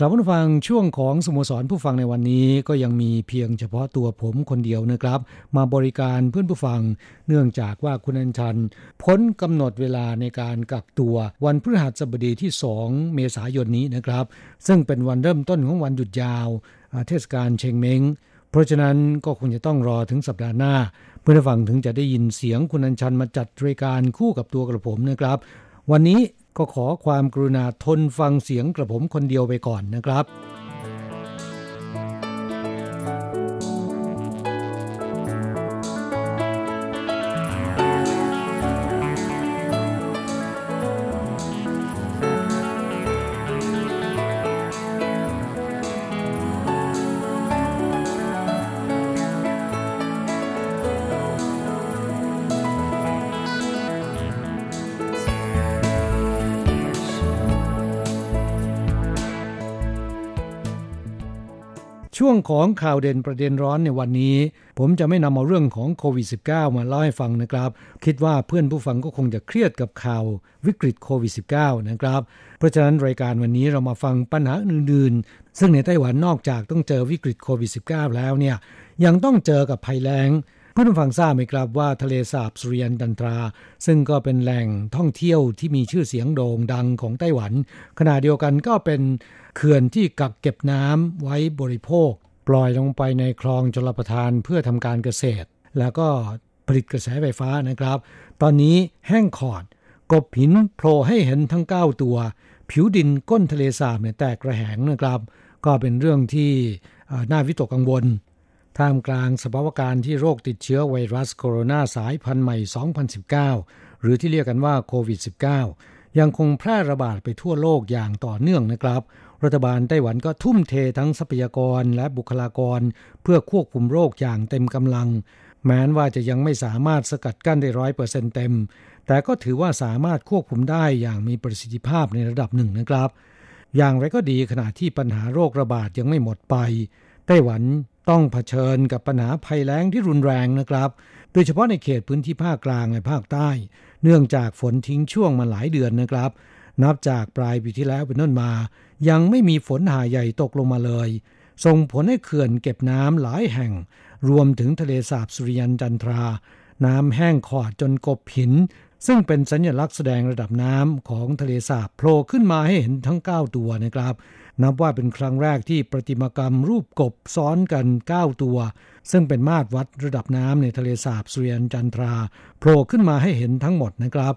ครับผู้ฟังช่วงของสโมสรผู้ฟังในวันนี้ก็ยังมีเพียงเฉพาะตัวผมคนเดียวนะครับ มาบริการเพื่อนผู้ฟัง เนื่องจากว่าคุณอัญชัน พ้นกำหนดเวลาในการกักตัววันพฤหัสบดีที่ 2 เมษายนนี้นะครับ ซึ่งเป็นวันเริ่มต้นของวันหยุดยาว เทศกาลเชงเม้งเพราะฉะนั้นก็คงจะต้องรอถึงสัปดาห์หน้า เพื่อนผู้ฟังถึงจะได้ยินเสียงคุณอัญชันมาจัดรายการคู่กับตัวกระผมนะครับ วันนี้ ก็ขอความกรุณาทนฟังเสียงกระผมคนเดียวไปก่อนนะครับ ช่วงของข่าวเด่นประเด็นร้อนในวันนี้ ผมจะไม่นำเอาเรื่องของโควิด -19 มาเล่าให้ฟังนะครับ คิดว่าเพื่อนผู้ฟังก็คงจะเครียดกับข่าววิกฤตโควิด -19 นะครับ เพราะฉะนั้นรายการวันนี้เรามาฟังปัญหาอื่นๆ ซึ่งในไต้หวันนอกจากต้องเจอวิกฤตโควิด -19 แล้วเนี่ยยังต้องเจอกับภัยแล้ง พื่อนฟังทราบไหมครับว่าทะเลสาบสุริยันดันตรา ซึ่งก็เป็นแหล่งท่องเที่ยวที่มีชื่อเสียงโด่งดังของไต้หวัน ขณะเดียวกันก็เป็นเขื่อนที่กักเก็บน้ำไว้บริโภค ปล่อยลงไปในคลองชลประทานเพื่อทำการเกษตร แล้วก็ผลิตกระแสไฟฟ้านะครับ ตอนนี้แห้งขอด กบหินโผล่ให้เห็นทั้ง 9 ตัว ผิวดินก้นทะเลสาบเนี่ยแตกระแหงนะครับ ก็เป็นเรื่องที่น่าวิตกกังวล ท่ามกลางสภาวะการที่โรคติดเชื้อไวรัสโคโรนาสายพันธุ์ใหม่ 2019 หรือที่เรียกกันว่าโควิด -19 ยังคงแพร่ระบาดไปทั่วโลกอย่างต่อเนื่องนะครับ รัฐบาลไต้หวันก็ทุ่มเททั้งทรัพยากรและบุคลากร เพื่อควบคุมโรคอย่างเต็มกำลัง แม้นว่าจะยังไม่สามารถสกัดกั้นได้ร้อยเปอร์เซ็นต์เต็ม แต่ก็ถือว่าสามารถควบคุมได้อย่างมีประสิทธิภาพในระดับหนึ่งนะครับ อย่างไรก็ดีขณะที่ปัญหาโรคระบาดยังไม่หมดไปไต้หวัน ต้องเผชิญกับปัญหาภัยแล้งที่รุนแรงนะครับ โดยเฉพาะในเขตพื้นที่ภาคกลางและภาคใต้ เนื่องจากฝนทิ้งช่วงมาหลายเดือนนะครับ นับจากปลายปีที่แล้วเป็นต้นมา ยังไม่มีฝนหาใหญ่ตกลงมาเลย ส่งผลให้เขื่อนเก็บน้ำหลายแห่ง รวมถึงทะเลสาบสุริยันจันทรา น้ำแห้งขอดจนกบหิน ซึ่งเป็นสัญลักษณ์แสดงระดับน้ำของทะเลสาบโผล่ขึ้นมาให้เห็นทั้ง 9 ตัวนะครับ นับว่าเป็นครั้งแรกที่ประติมากรรมรูปกบซ้อนกัน 9 ตัว ซึ่งเป็นมาตรวัดระดับน้ำในทะเลสาบสุริยันจันทราโผล่ขึ้นมาให้เห็นทั้งหมดนะครับ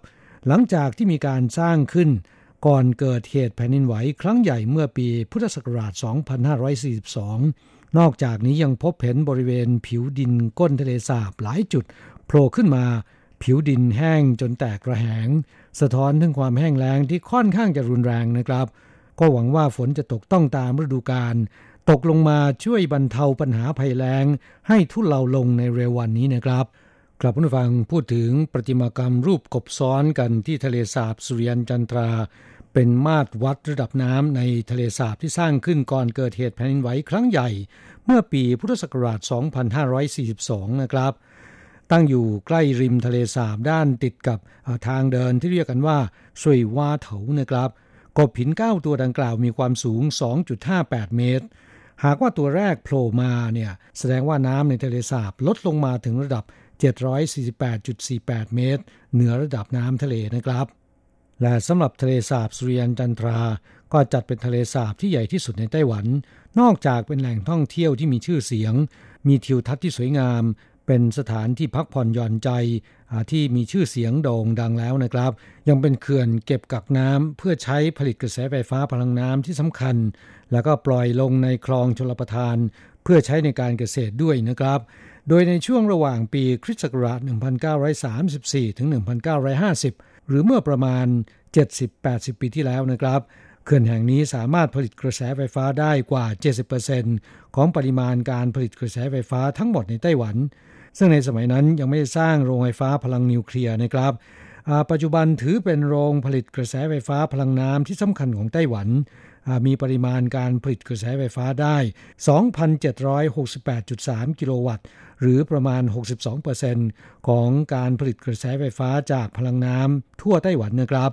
หลังจากที่มีการสร้างขึ้น ก่อนเกิดเหตุแผ่นดินไหวครั้งใหญ่เมื่อปีพุทธศักราช 2542 นอกจากนี้ยังพบเห็นบริเวณผิวดินก้นทะเลสาบหลายจุดโผล่ขึ้นมา ผิวดินแห้งจนแตกระแหง สะท้อนถึงความแห้งแล้งที่ค่อนข้างจะรุนแรงนะครับ ก็หวังว่าฝนจะตกต้องตามฤดูกาลตกลงมาช่วยบรรเทาปัญหาภัยแล้ง ให้ทุเลาลงในเร็ววันนี้นะครับกลับผู้ฟังพูดถึงประติมากรรมรูปกบซ้อนกันที่ทะเลสาบสุริยันจันทรา เป็นมาตรวัดระดับน้ำในทะเลสาบที่สร้างขึ้นก่อนเกิดเหตุแผ่นดินไหวครั้งใหญ่ เมื่อปีพุทธศักราช 2542 นะครับ ตั้งอยู่ใกล้ริมทะเลสาบด้านติดกับทางเดินที่เรียกกันว่าสุยวาเถานะครับ กบหินเก้าตัวดังกล่าวมีความสูง 2.58 เมตร หากว่าตัวแรกโผล่มาเนี่ยแสดงว่าน้ำในทะเลสาบลดลงมาถึงระดับ 748.48 เมตร เหนือระดับน้ำทะเลนะครับ และสำหรับทะเลสาบสุริยันจันทราก็จัดเป็นทะเลสาบที่ใหญ่ที่สุดในไต้หวัน นอกจากเป็นแหล่งท่องเที่ยวที่มีชื่อเสียง มีทิวทัศน์ที่สวยงาม เป็นสถานที่พักผ่อนหย่อนใจที่มีชื่อเสียงโด่งดังแล้วนะครับ ยังเป็นเขื่อนเก็บกักน้ำเพื่อใช้ผลิตกระแสไฟฟ้าพลังน้ำที่สำคัญ แล้วก็ปล่อยลงในคลองชลประทาน เพื่อใช้ในการเกษตรด้วยนะครับ โดยในช่วงระหว่างปีคริสต์ศักราช 1934 ถึง 1950 หรือเมื่อประมาณ 70-80 ปีที่แล้วนะครับเขื่อนแห่งนี้สามารถผลิตกระแสไฟฟ้าได้กว่า 70%ของปริมาณการผลิตกระแสไฟฟ้าทั้งหมดในไต้หวัน ซึ่งในสมัยนั้นยังไม่ได้สร้างโรงไฟฟ้าพลังนิวเคลียร์นะครับปัจจุบันถือเป็นโรงผลิตกระแสไฟฟ้าพลังน้ำที่สำคัญของไต้หวัน มีปริมาณการผลิตกระแสไฟฟ้าได้ 2,768.3 กิโลวัตต์ หรือประมาณ 62%ของการผลิตกระแสไฟฟ้าจากพลังน้ำทั่วไต้หวันนะครับ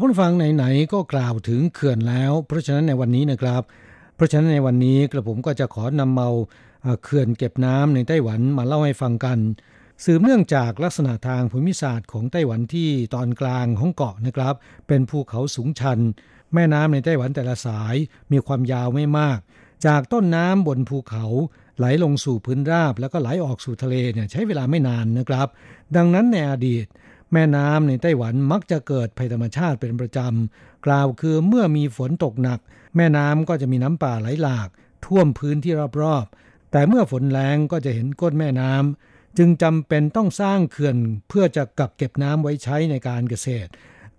ผู้ฟังไหนๆก็กล่าวถึงเขื่อนแล้ว เพราะฉะนั้นในวันนี้นะครับ เพราะฉะนั้นในวันนี้กระผมก็จะขอนำเมาเขื่อนเก็บน้ำในไต้หวันมาเล่าให้ฟังกัน สืบเนื่องจากลักษณะทางภูมิศาสตร์ของไต้หวันที่ตอนกลางของเกาะนะครับ เป็นภูเขาสูงชัน แม่น้ำในไต้หวันแต่ละสายมีความยาวไม่มาก จากต้นน้ำบนภูเขาไหลลงสู่พื้นราบ แล้วก็ไหลออกสู่ทะเลเนี่ยใช้เวลาไม่นานนะครับ ดังนั้นในอดีต แม่น้ำในไต้หวันมักจะเกิดภัยธรรมชาติเป็นประจำ กล่าวคือเมื่อมีฝนตกหนัก แม่น้ำก็จะมีน้ำป่าไหลหลาก ท่วมพื้นที่รอบๆ แต่เมื่อฝนแรงก็จะเห็นก้นแม่น้ำจึงจำเป็นต้องสร้างเขื่อนเพื่อจะกักเก็บน้ำไว้ใช้ในการเกษตร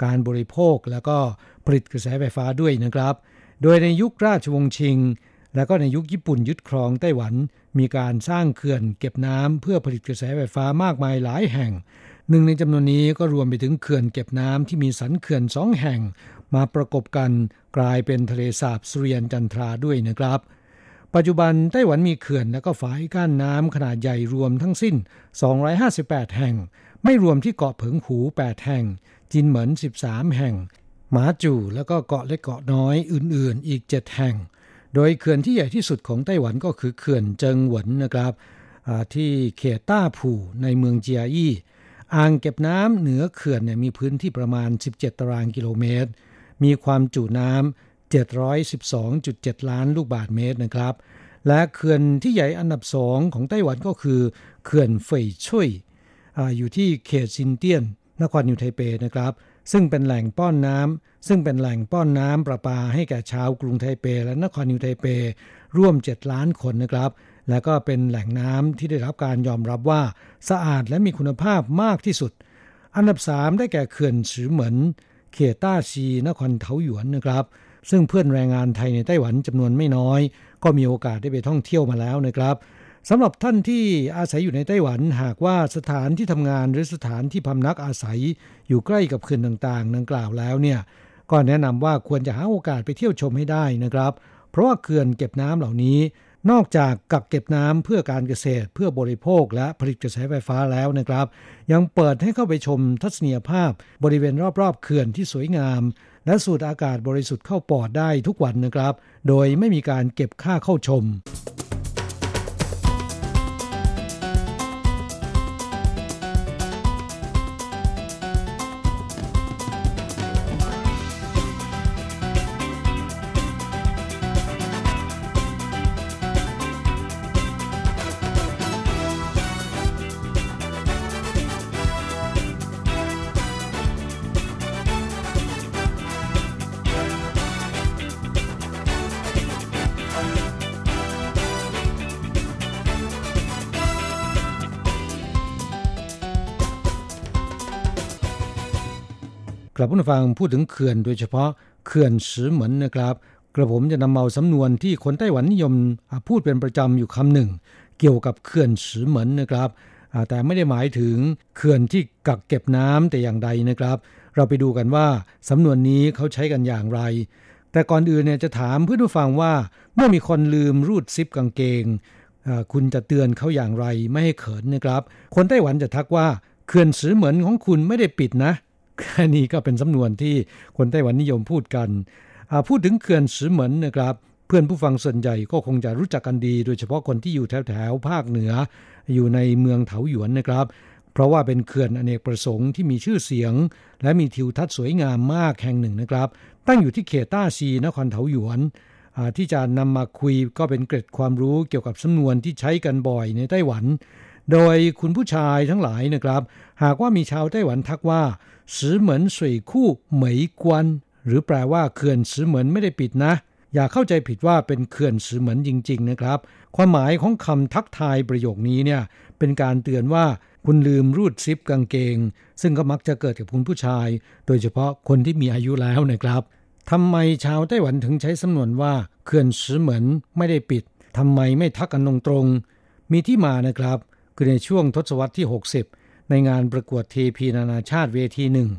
การบริโภคแล้วก็ผลิตกระแสไฟฟ้าด้วยนะครับ โดยในยุคราชวงศ์ชิง และก็ในยุคญี่ปุ่นยึดครองไต้หวัน มีการสร้างเขื่อนเก็บน้ำเพื่อผลิตกระแสไฟฟ้ามากมายหลายแห่ง หนึ่งในจำนวนนี้ก็รวมไปถึงเขื่อนเก็บน้ำที่มีสันเขื่อนสองแห่ง มาประกบกันกลายเป็นทะเลสาบสุริยันจันทราด้วยนะครับ ปัจจุบันไต้หวันมีเขื่อนและก็ฝายกั้นน้ำขนาดใหญ่รวมทั้งสิ้น 258 แห่ง ไม่รวมที่เกาะเผิงหู 8 แห่ง จินเหมิน 13 แห่ง หมาจู่แล้วก็เกาะเล็กเกาะน้อยอื่นๆ อีก 7 แห่ง โดยเขื่อนที่ใหญ่ที่สุดของไต้หวันก็คือเขื่อนเจิงเหวินนะครับที่เขตต้าผู่ในเมืองเจียอี้ อ่างเก็บน้ำเหนือเขื่อนเนี่ยมีพื้นที่ประมาณ 17 ตารางกิโลเมตร มีความจุน้ำ712.7 ล้านลูกบาศก์เมตรนะครับ และเขื่อนที่ใหญ่อันดับสองของไต้หวันก็คือเขื่อนเฟยชุ่ยอยู่ที่เขตซินเตียน นครนิวไทเปนะครับ ซึ่งเป็นแหล่งป้อนน้ำซึ่งเป็นแหล่งป้อนน้ำประปาให้แก่ชาวกรุงไทเป และนครนิวไทเป ร่วม 7 ล้านคนนะครับ และก็เป็นแหล่งน้ำที่ได้รับการยอมรับว่าสะอาดและมีคุณภาพมากที่สุด อันดับสามได้แก่เขื่อนสือเหมินเขตต้าชีนครเทาหยวนนะครับ ซึ่งเพื่อนแรงงานไทยในไต้หวันจำนวนไม่น้อย ก็มีโอกาสได้ไปท่องเที่ยวมาแล้วนะครับสำหรับท่านที่อาศัยอยู่ในไต้หวันหากว่าสถานที่ทำงานหรือสถานที่พำนักอาศัยอยู่ใกล้กับเขื่อนต่างๆ ดังกล่าวแล้วเนี่ยก็แนะนำว่าควรจะหาโอกาสไปเที่ยวชมให้ได้นะครับ เพราะว่าเขื่อนเก็บน้ำเหล่านี้ นอกจากกักเก็บน้ำเพื่อการเกษตรเพื่อบริโภคและผลิตกระแสไฟฟ้าแล้วนะครับ ยังเปิดให้เข้าไปชมทัศนียภาพบริเวณรอบๆเขื่อนที่สวยงาม และสูดอากาศบริสุทธิ์เข้าปอดได้ทุกวันนะครับ โดยไม่มีการเก็บค่าเข้าชม ผู้ฟังพูดถึงเขื่อนโดยเฉพาะเขื่อนสือเหมือนนะครับ กระผมจะนำเอาสำนวนที่คนไต้หวันนิยมพูดเป็นประจำอยู่คำหนึ่ง เกี่ยวกับเขื่อนสือเหมือนนะครับ แต่ไม่ได้หมายถึงเขื่อนที่กักเก็บน้ำแต่อย่างใดนะครับ เราไปดูกันว่าสำนวนนี้เขาใช้กันอย่างไร แต่ก่อนอื่นเนี่ยจะถามเพื่อนผู้ฟังว่าเมื่อมีคนลืมรูดซิปกางเกงคุณจะเตือนเขาอย่างไรไม่ให้เขินนะครับ คนไต้หวันจะทักว่าเขื่อนสือเหมือนของคุณไม่ได้ปิดนะ แค่นี้ก็เป็นสำนวนที่คนไต้หวันนิยมพูดกัน พูดถึงเขื่อนสือเหมือนนะครับเพื่อนผู้ฟังส่วนใหญ่ก็คงจะรู้จักกันดี โดยเฉพาะคนที่อยู่แถวแถวภาคเหนือ อยู่ในเมืองเถาหยวนนะครับ เพราะว่าเป็นเขื่อนอเนกประสงค์ที่มีชื่อเสียง และมีทิวทัศน์สวยงามมากแห่งหนึ่งนะครับ ตั้งอยู่ที่เขตต้าซีนครเถาหยวนที่จะนำมาคุยก็เป็นเกร็ดความรู้เกี่ยวกับสำนวนที่ใช้กันบ่อยในไต้หวัน โดยคุณผู้ชายทั้งหลายนะครับ หากว่ามีชาวไต้หวันทักว่า สือเหมือนสวยคู่เหมยกวน หรือแปลว่าเขื่อนสือเหมือนไม่ได้ปิดนะ อย่าเข้าใจผิดว่าเป็นเขื่อนสือเหมือนจริง ๆ นะครับ ความหมายของคำทักทายประโยคนี้เนี่ยเป็นการเตือนว่าคุณลืมรูดซิปกางเกง ซึ่งก็มักจะเกิดกับคุณผู้ชาย โดยเฉพาะคนที่มีอายุแล้วนะครับทำไมชาวไต้หวันถึงใช้สำนวนว่าเขื่อนสือเหมือนไม่ได้ปิดทำไมไม่ทักกันตรงๆมีที่มานะครับ คือในช่วงทศวรรษที่ 60 ในงานประกวดเทพีนานาชาติเวทีหนึ่ง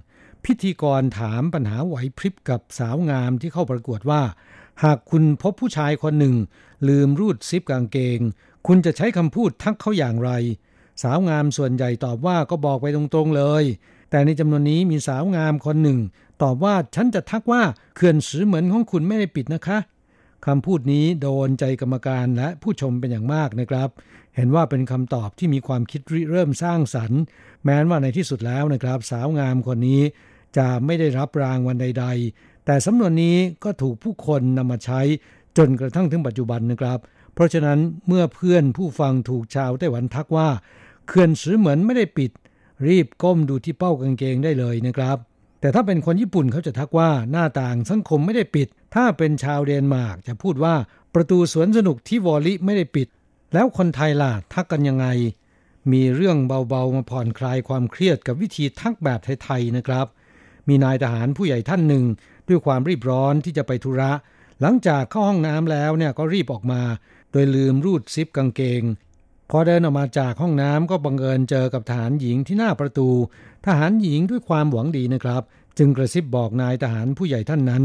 พิธีกรถามปัญหาไหวพริบกับสาวงามที่เข้าประกวดว่า หากคุณพบผู้ชายคนหนึ่ง ลืมรูดซิปกางเกง คุณจะใช้คำพูดทักเขาอย่างไร สาวงามส่วนใหญ่ตอบว่าก็บอกไปตรงๆเลย แต่ในจำนวนนี้มีสาวงามคนหนึ่ง ตอบว่าฉันจะทักว่าเขื่อนสือเหมือนของคุณไม่ได้ปิดนะคะคำพูดนี้โดนใจกรรมการและผู้ชมเป็นอย่างมากนะครับ เห็นว่าเป็นคำตอบที่มีความคิดริเริ่มสร้างสรรค์ แม้นว่าในที่สุดแล้วนะครับ สาวงามคนนี้จะไม่ได้รับรางวัลใด ๆ แต่สำนวนนี้ก็ถูกผู้คนนำมาใช้จนกระทั่งถึงปัจจุบันนะครับ เพราะฉะนั้นเมื่อเพื่อนผู้ฟังถูกชาวไต้หวันทักว่าเขื่อนสือเหมือนไม่ได้ปิด รีบก้มดูที่เป้ากางเกงได้เลยนะครับ แต่ถ้าเป็นคนญี่ปุ่นเขาจะทักว่าหน้าต่างสังคมไม่ได้ปิด ถ้าเป็นชาวเดนมาร์กจะพูดว่าประตูสวนสนุกที่วอลลิไม่ได้ปิด แล้วคนไทยล่ะทักกันยังไง มีเรื่องเบาๆมาผ่อนคลายความเครียดกับวิธีทักแบบไทยๆนะครับ มีนายทหารผู้ใหญ่ท่านหนึ่ง ด้วยความรีบร้อนที่จะไปธุระ หลังจากเข้าห้องน้ำแล้วเนี่ยก็รีบออกมา โดยลืมรูดซิปกางเกง พอเดินออกมาจากห้องน้ำก็บังเอิญเจอกับทหารหญิงที่หน้าประตู ทหารหญิงด้วยความหวังดีนะครับ จึงกระซิบบอกนายทหารผู้ใหญ่ท่านนั้น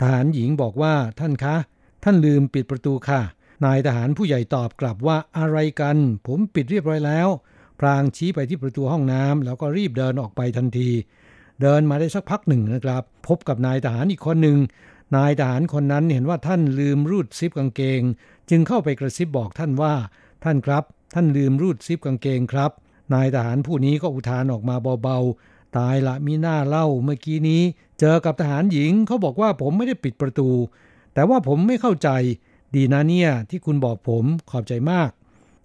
ทหารหญิงบอกว่าท่านคะ ท่านลืมปิดประตูค่ะ นายทหารผู้ใหญ่ตอบกลับว่าอะไรกัน ผมปิดเรียบร้อยแล้ว พรางชี้ไปที่ประตูห้องน้ำแล้วก็รีบเดินออกไปทันที เดินมาได้สักพักหนึ่งนะครับ พบกับนายทหารอีกคนหนึ่งนายทหารคนนั้นเห็นว่าท่านลืมรูดซิปกางเกง จึงเข้าไปกระซิบบอกท่านว่า ท่านครับ ท่านลืมรูดซิปกางเกงครับ นายทหารผู้นี้ก็อุทานออกมาเบาๆ ตายละมีหน้าเล่าเมื่อกี้นี้ เจอกับทหารหญิงเขาบอกว่าผมไม่ได้ปิดประตู แต่ว่าผมไม่เข้าใจ ดีนะเนี่ยที่คุณบอกผมขอบใจมาก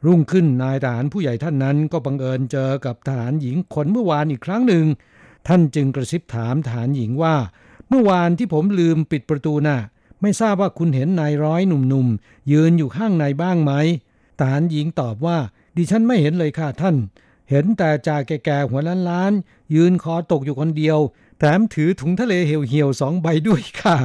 รุ่งขึ้นนายทหารผู้ใหญ่ท่านนั้นก็บังเอิญเจอกับทหารหญิงคนเมื่อวานอีกครั้งหนึ่ง ท่านจึงกระซิบถามทหารหญิงว่า เมื่อวานที่ผมลืมปิดประตูนะ่ะ ไม่ทราบว่าคุณเห็นนายร้อยหนุ่มๆยืนอยู่ข้างในบ้างไหมทหารหญิงตอบว่า ดิฉันไม่เห็นเลยค่ะท่าน เห็นแต่จ่าแก่ๆหัวล้านๆยืนคอตกอยู่คนเดียวแถมถือถุงทะเลเหี่ยวๆสองใบด้วยค่ะ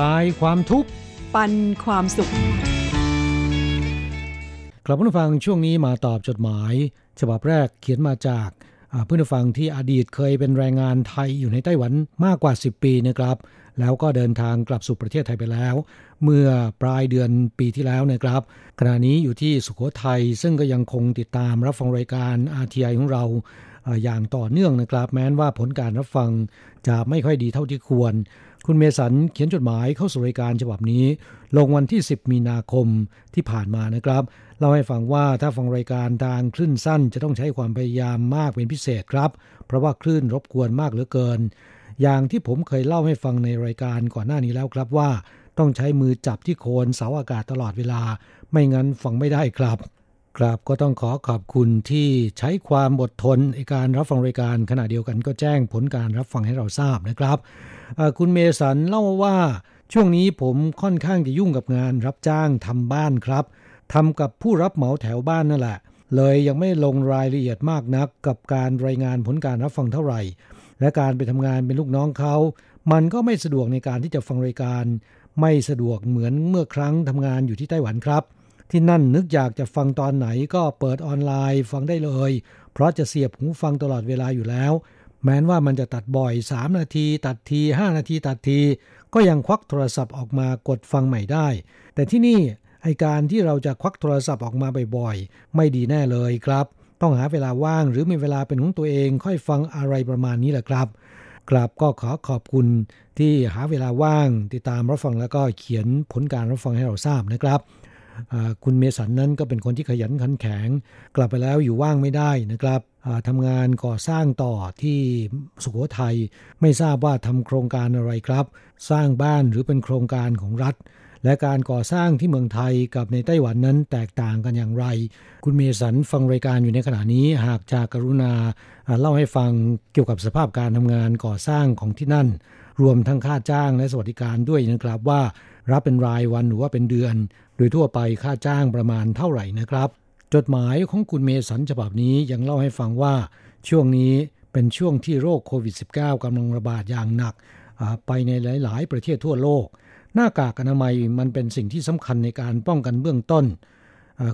ลายความทุกข์ ปันความสุข กลับมาฟังช่วงนี้มาตอบจดหมาย ฉบับแรกเขียนมาจากเพื่อนฟังที่อดีตเคยเป็นแรงงานไทยอยู่ในไต้หวันมากกว่า 10 ปีนะครับ แล้วก็เดินทางกลับสู่ประเทศไทยไปแล้ว เมื่อปลายเดือนปีที่แล้วนะครับขณะนี้อยู่ที่สุโขทัยซึ่งก็ยังคงติดตามรับฟังรายการ RTI ของเราอย่างต่อเนื่องนะครับ แม้นว่าผลการรับฟังจะไม่ค่อยดีเท่าที่ควร คุณเมสันเขียนจดหมายเข้าสู่รายการฉบับนี้ ลงวันที่ 10 มีนาคมที่ผ่านมานะครับเล่าให้ฟังว่าถ้าฟังรายการทางคลื่นสั้นจะต้องใช้ความพยายามมากเป็นพิเศษครับ เพราะว่าคลื่นรบกวนมากเหลือเกิน อย่างที่ผมเคยเล่าให้ฟังในรายการก่อนหน้านี้แล้วครับว่าต้องใช้มือจับที่โคนเสาอากาศตลอดเวลา ไม่งั้นฟังไม่ได้ครับครับก็ต้องขอขอบคุณที่ใช้ความอดทนในการรับฟังรายการขณะเดียวกันก็แจ้งผลการรับฟังให้เราทราบนะครับ คุณเมสันเล่าว่าช่วงนี้ผมค่อนข้างจะยุ่งกับงานรับจ้างทำบ้านครับทำกับผู้รับเหมาแถวบ้านนั่นแหละ เลยยังไม่ลงรายละเอียดมากนักกับการรายงานผลการรับฟังเท่าไหร่ และการไปทำงานเป็นลูกน้องเขา มันก็ไม่สะดวกในการที่จะฟังรายการ ไม่สะดวกเหมือนเมื่อครั้งทำงานอยู่ที่ไต้หวันครับ ที่นั่นนึกอยากจะฟังตอนไหนก็เปิดออนไลน์ฟังได้เลย เพราะจะเสียบหูฟังตลอดเวลาอยู่แล้ว แม้นว่ามันจะตัดบ่อย 3 นาที ตัดที 5 นาที ตัดที ก็ยังควักโทรศัพท์ออกมากดฟังใหม่ได้ แต่ที่นี่ไอการที่เราจะควักโทรศัพท์ออกมาบ่อยๆ ไม่ดีแน่เลยครับ ต้องหาเวลาว่างหรือมีเวลาเป็นของตัวเองค่อยฟังอะไรประมาณนี้แหละครับกลับก็ขอขอบคุณที่หาเวลาว่างติดตามรับฟังแล้วก็เขียนผลการรับฟังให้เราทราบนะครับ คุณเมสันนั้นก็เป็นคนที่ขยันขันแข็ง กลับไปแล้วอยู่ว่างไม่ได้นะครับทำงานก่อสร้างต่อที่สุโขทัยไม่ทราบว่าทำโครงการอะไรครับ สร้างบ้านหรือเป็นโครงการของรัฐ และการก่อสร้างที่เมืองไทยกับในไต้หวันนั้นแตกต่างกันอย่างไร คุณเมสันฟังรายการอยู่ในขณะนี้หากจากกรุณาเล่าให้ฟังเกี่ยวกับสภาพการทำงานก่อสร้างของที่นั่น รวมทั้งค่าจ้างและสวัสดิการด้วยนะครับว่า รับเป็นรายวันหรือว่าเป็นเดือน โดยทั่วไปค่าจ้างประมาณเท่าไหร่นะครับ จดหมายของคุณเมสันฉบับนี้ยังเล่าให้ฟังว่า ช่วงนี้เป็นช่วงที่โรคโควิด -19 กำลังระบาดอย่างหนัก ไปในหลาย ๆ ประเทศทั่วโลก หน้ากากอนามัยมันเป็นสิ่งที่สำคัญในการป้องกันเบื้องต้น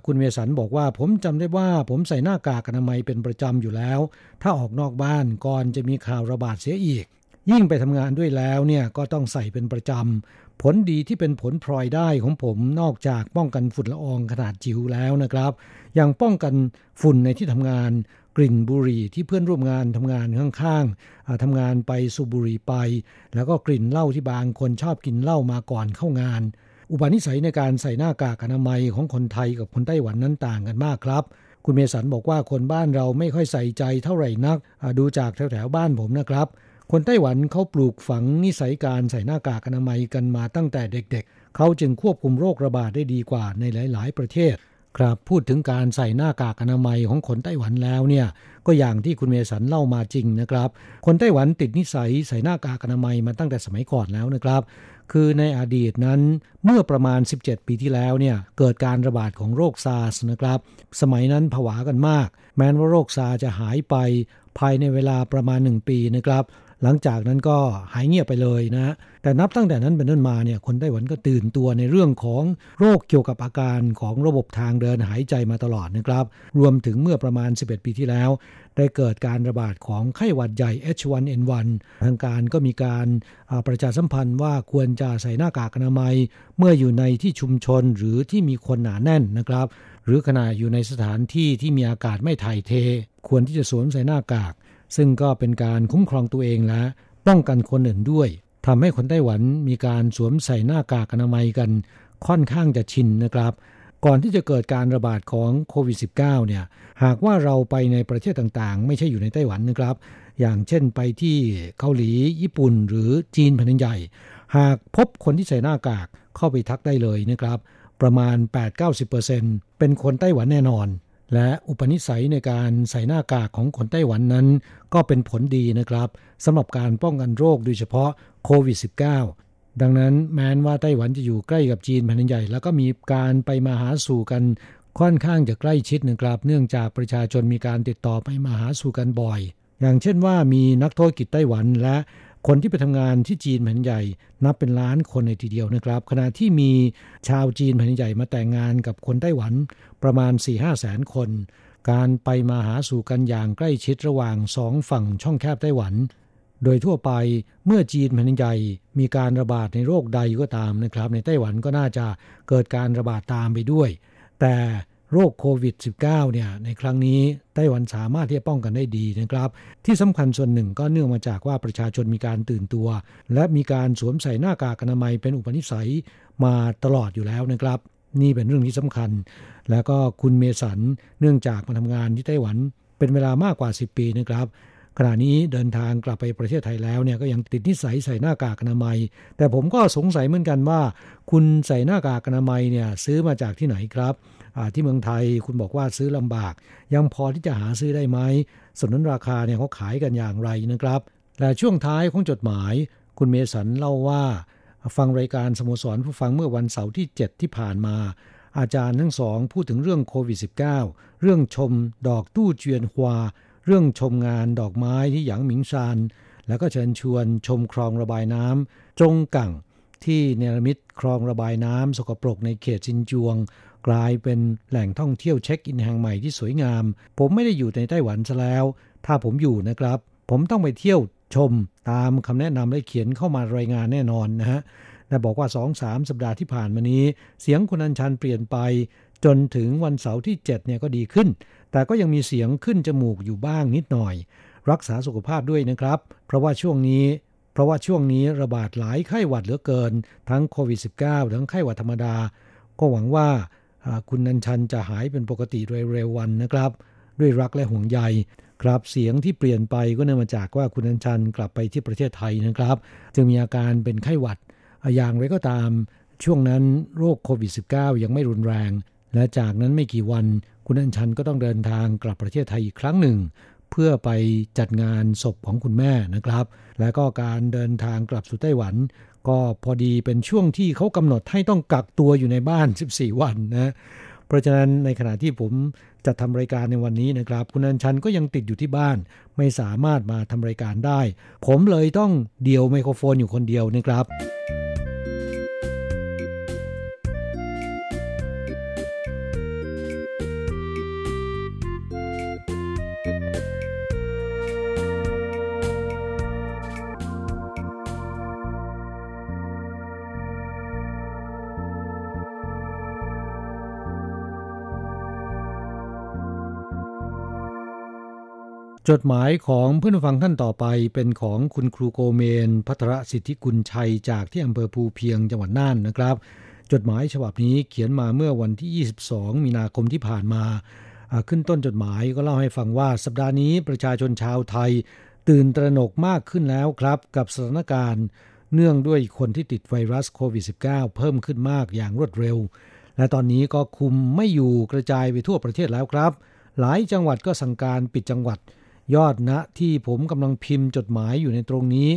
คุณเมสันบอกว่าผมจำได้ว่าผมใส่หน้ากากอนามัยเป็นประจำอยู่แล้ว ถ้าออกนอกบ้านก่อนจะมีข่าวระบาดเสียอีก ยิ่งไปทำงานด้วยแล้วเนี่ยก็ต้องใส่เป็นประจำ ผลดีที่เป็นผลพลอยได้ของผมนอกจากป้องกันฝุ่นละอองขนาดจิ๋วแล้วนะครับ ยังป้องกันฝุ่นในที่ทำงานกลิ่นบุหรี่ที่เพื่อนร่วมงานทำงานข้างๆทำงานไปสูบบุหรี่ไป แล้วก็กลิ่นเหล้าที่บางคนชอบกินเหล้ามาก่อนเข้างาน อุปนิสัยในการใส่หน้ากากอนามัยของคนไทยกับคนไต้หวันนั้นต่างกันมากครับ คุณเมสันบอกว่าคนบ้านเราไม่ค่อยใส่ใจเท่าไหร่นัก ดูจากแถวๆบ้านผมนะครับ คนไต้หวันเขาปลูกฝังนิสัยการใส่หน้ากากอนามัยกันมาตั้งแต่เด็กๆ เขาจึงควบคุมโรคระบาดได้ดีกว่าในหลาย ๆ ประเทศ ครับพูดถึงการใส่หน้ากากอนามัยของคนไต้หวันแล้วเนี่ยก็อย่างที่คุณเมสันเล่ามาจริงนะครับ คนไต้หวันติดนิสัยใส่หน้ากากอนามัยมาตั้งแต่สมัยก่อนแล้วนะครับ คือในอดีตนั้นเมื่อประมาณ 17 ปีที่แล้วเนี่ยเกิดการระบาดของโรคซาร์สนะครับ สมัยนั้นผวากันมาก แม้ว่าโรคซาร์จะหายไปภายในเวลาประมาณ 1 ปีนะครับ หลังจากนั้นก็หายเงียบไปเลยนะ แต่นับตั้งแต่นั้นเป็นต้นมาเนี่ยคนไต้หวันก็ตื่นตัวในเรื่องของโรคเกี่ยวกับอาการของระบบทางเดินหายใจมาตลอดนะครับ รวมถึงเมื่อประมาณ 11 ปีที่แล้ว ได้เกิดการระบาดของไข้หวัดใหญ่ H1N1 ทางการก็มีการประชาสัมพันธ์ว่าควรจะใส่หน้ากากอนามัย เมื่ออยู่ในที่ชุมชนหรือที่มีคนหนาแน่นนะครับ หรือขณะอยู่ในสถานที่ที่มีอากาศไม่ถ่ายเท ควรที่จะสวมใส่หน้ากาก ซึ่งก็เป็นการคุ้มครองตัวเองและป้องกันคนอื่นด้วยทำให้คนไต้หวันมีการสวมใส่หน้ากากอนามัยกันค่อนข้างจะชินนะครับ ก่อนที่จะเกิดการระบาดของโควิด -19 เนี่ย หากว่าเราไปในประเทศต่างๆ ไม่ใช่อยู่ในไต้หวันนะครับ อย่างเช่นไปที่เกาหลีญี่ปุ่นหรือจีนแผ่นใหญ่ หากพบคนที่ใส่หน้ากากเข้าไปทักได้เลยนะครับ ประมาณ 8-90%เป็นคนไต้หวันแน่นอน และอุปนิสัยในการใส่หน้ากากของคนไต้หวันนั้น ก็เป็นผลดีนะครับสำหรับการป้องกันโรคโดยเฉพาะโควิด -19 ดังนั้นแม้นว่าไต้หวันจะอยู่ใกล้กับจีนแผ่นใหญ่ แล้วก็มีการไปมาหาสู่กันค่อนข้างจะใกล้ชิดนะครับเนื่องจากประชาชนมีการติดต่อไปมาหาสู่กันบ่อย อย่างเช่นว่ามีนักโทษกิจไต้หวันและ คนที่ไปทำงานที่จีนแผ่นใหญ่ นับเป็นล้านคนในทีเดียวนะครับ ขณะที่มีชาวจีนแผ่นใหญ่มาแต่งงานกับคนไต้หวันประมาณ 4-5แสนคน การไปมาหาสู่กันอย่างใกล้ชิดระหว่างสองฝั่งช่องแคบไต้หวัน โดยทั่วไปเมื่อจีนแผ่นใหญ่มีการระบาดในโรคใดก็ตามนะครับ ในไต้หวันก็น่าจะเกิดการระบาดตามไปด้วย แต่ โรคโควิด -19 เนี่ยในครั้งนี้ไต้หวันสามารถที่จะป้องกันได้ดีนะครับ ที่สำคัญส่วนหนึ่งก็เนื่องมาจากว่าประชาชนมีการตื่นตัว และมีการสวมใส่หน้ากากอนามัยเป็นอุปนิสัยมาตลอดอยู่แล้วนะครับ นี่เป็นเรื่องที่สำคัญ แล้วก็คุณเมสันเนื่องจากมาทำงานที่ไต้หวันเป็นเวลามากกว่า 10 ปีนะครับ ขณะนี้เดินทางกลับไปประเทศไทยแล้วเนี่ยก็ยังติดนิสัยใส่หน้ากากอนามัย แต่ผมก็สงสัยเหมือนกันว่า คุณใส่หน้ากากอนามัยเนี่ยซื้อมาจากที่ไหนครับที่เมืองไทยคุณบอกว่าซื้อลำบาก ยังพอที่จะหาซื้อได้ไหมส่วนนราคาเนี่ยเขาขายกันอย่างไรนะครับ และช่วงท้ายของจดหมาย คุณเมสันเล่าว่า ฟังรายการสโมสรผู้ฟังเมื่อวันเสาร์ที่ 7 ที่ผ่านมา อาจารย์ทั้งสองพูดถึงเรื่องโควิด -19 เรื่องชมดอกตู้เจียนฮวา เรื่องชมงานดอกไม้ที่หยางหมิงซาน แล้วก็เชิญชวนชมคลองระบายน้ำจงกังที่เนรมิตคลองระบายน้ำสกปรกในเขตซินจวง กลายเป็นแหล่งท่องเที่ยวเช็คอินแห่งใหม่ที่สวยงาม ผมไม่ได้อยู่ในไต้หวันซะแล้ว ถ้าผมอยู่นะครับ ผมต้องไปเที่ยวชมตามคำแนะนำและเขียนเข้ามารายงานแน่นอนนะฮะและบอกว่าสองสามสัปดาห์ที่ผ่านมานี้ เสียงคุณอัญชันเปลี่ยนไป จนถึงวันเสาร์ที่ 7 เนี่ยก็ดีขึ้น แต่ก็ยังมีเสียงขึ้นจมูกอยู่บ้างนิดหน่อย รักษาสุขภาพด้วยนะครับ เพราะว่าช่วงนี้ เพราะว่าช่วงนี้ระบาดหลายไข้หวัดเหลือเกิน ทั้งโควิด -19 ทั้งไข้หวัดธรรมดา ก็หวังว่าคุณนันชันจะหายเป็นปกติโดยเร็ววันนะครับ ด้วยรักและห่วงใยครับเสียงที่เปลี่ยนไปก็เนื่องมาจากว่าคุณนันชันกลับไปที่ประเทศไทยนะครับ จึงมีอาการเป็นไข้หวัดอย่างไรก็ตาม ช่วงนั้นโรคโควิด -19 ยังไม่รุนแรง และจากนั้นไม่กี่วันคุณอัญชันก็ต้องเดินทางกลับประเทศไทยอีกครั้งหนึ่ง เพื่อไปจัดงานศพของคุณแม่นะครับ และก็การเดินทางกลับสู่ไต้หวัน ก็พอดีเป็นช่วงที่เขากำหนดให้ต้องกักตัวอยู่ในบ้าน 14 วันนะเพราะฉะนั้นในขณะที่ผมจะทำรายการในวันนี้นะครับ คุณอัญชันก็ยังติดอยู่ที่บ้าน ไม่สามารถมาทำรายการได้ ผมเลยต้องเดี่ยวไมโครโฟนอยู่คนเดียวนะครับ จดหมายของเพื่อนฟังท่านต่อไปเป็นของคุณครูโกเมน พัทรสิทธิกุลชัยจากที่อำเภอภูเพียงจังหวัดน่านนะครับ จดหมายฉบับนี้เขียนมาเมื่อวันที่ 22 มีนาคมที่ผ่านมา ขึ้นต้นจดหมายก็เล่าให้ฟังว่าสัปดาห์นี้ประชาชนชาวไทย ตื่นตระหนกมากขึ้นแล้วครับ กับสถานการณ์ เนื่องด้วยคนที่ติดไวรัสโควิด -19 เพิ่มขึ้นมากอย่างรวดเร็ว และตอนนี้ก็คุมไม่อยู่กระจายไปทั่วประเทศแล้วครับ หลายจังหวัดก็สั่งการปิดจังหวัด ยอดณที่ผมกำลังพิมพ์จดหมายอยู่ในตรงนี้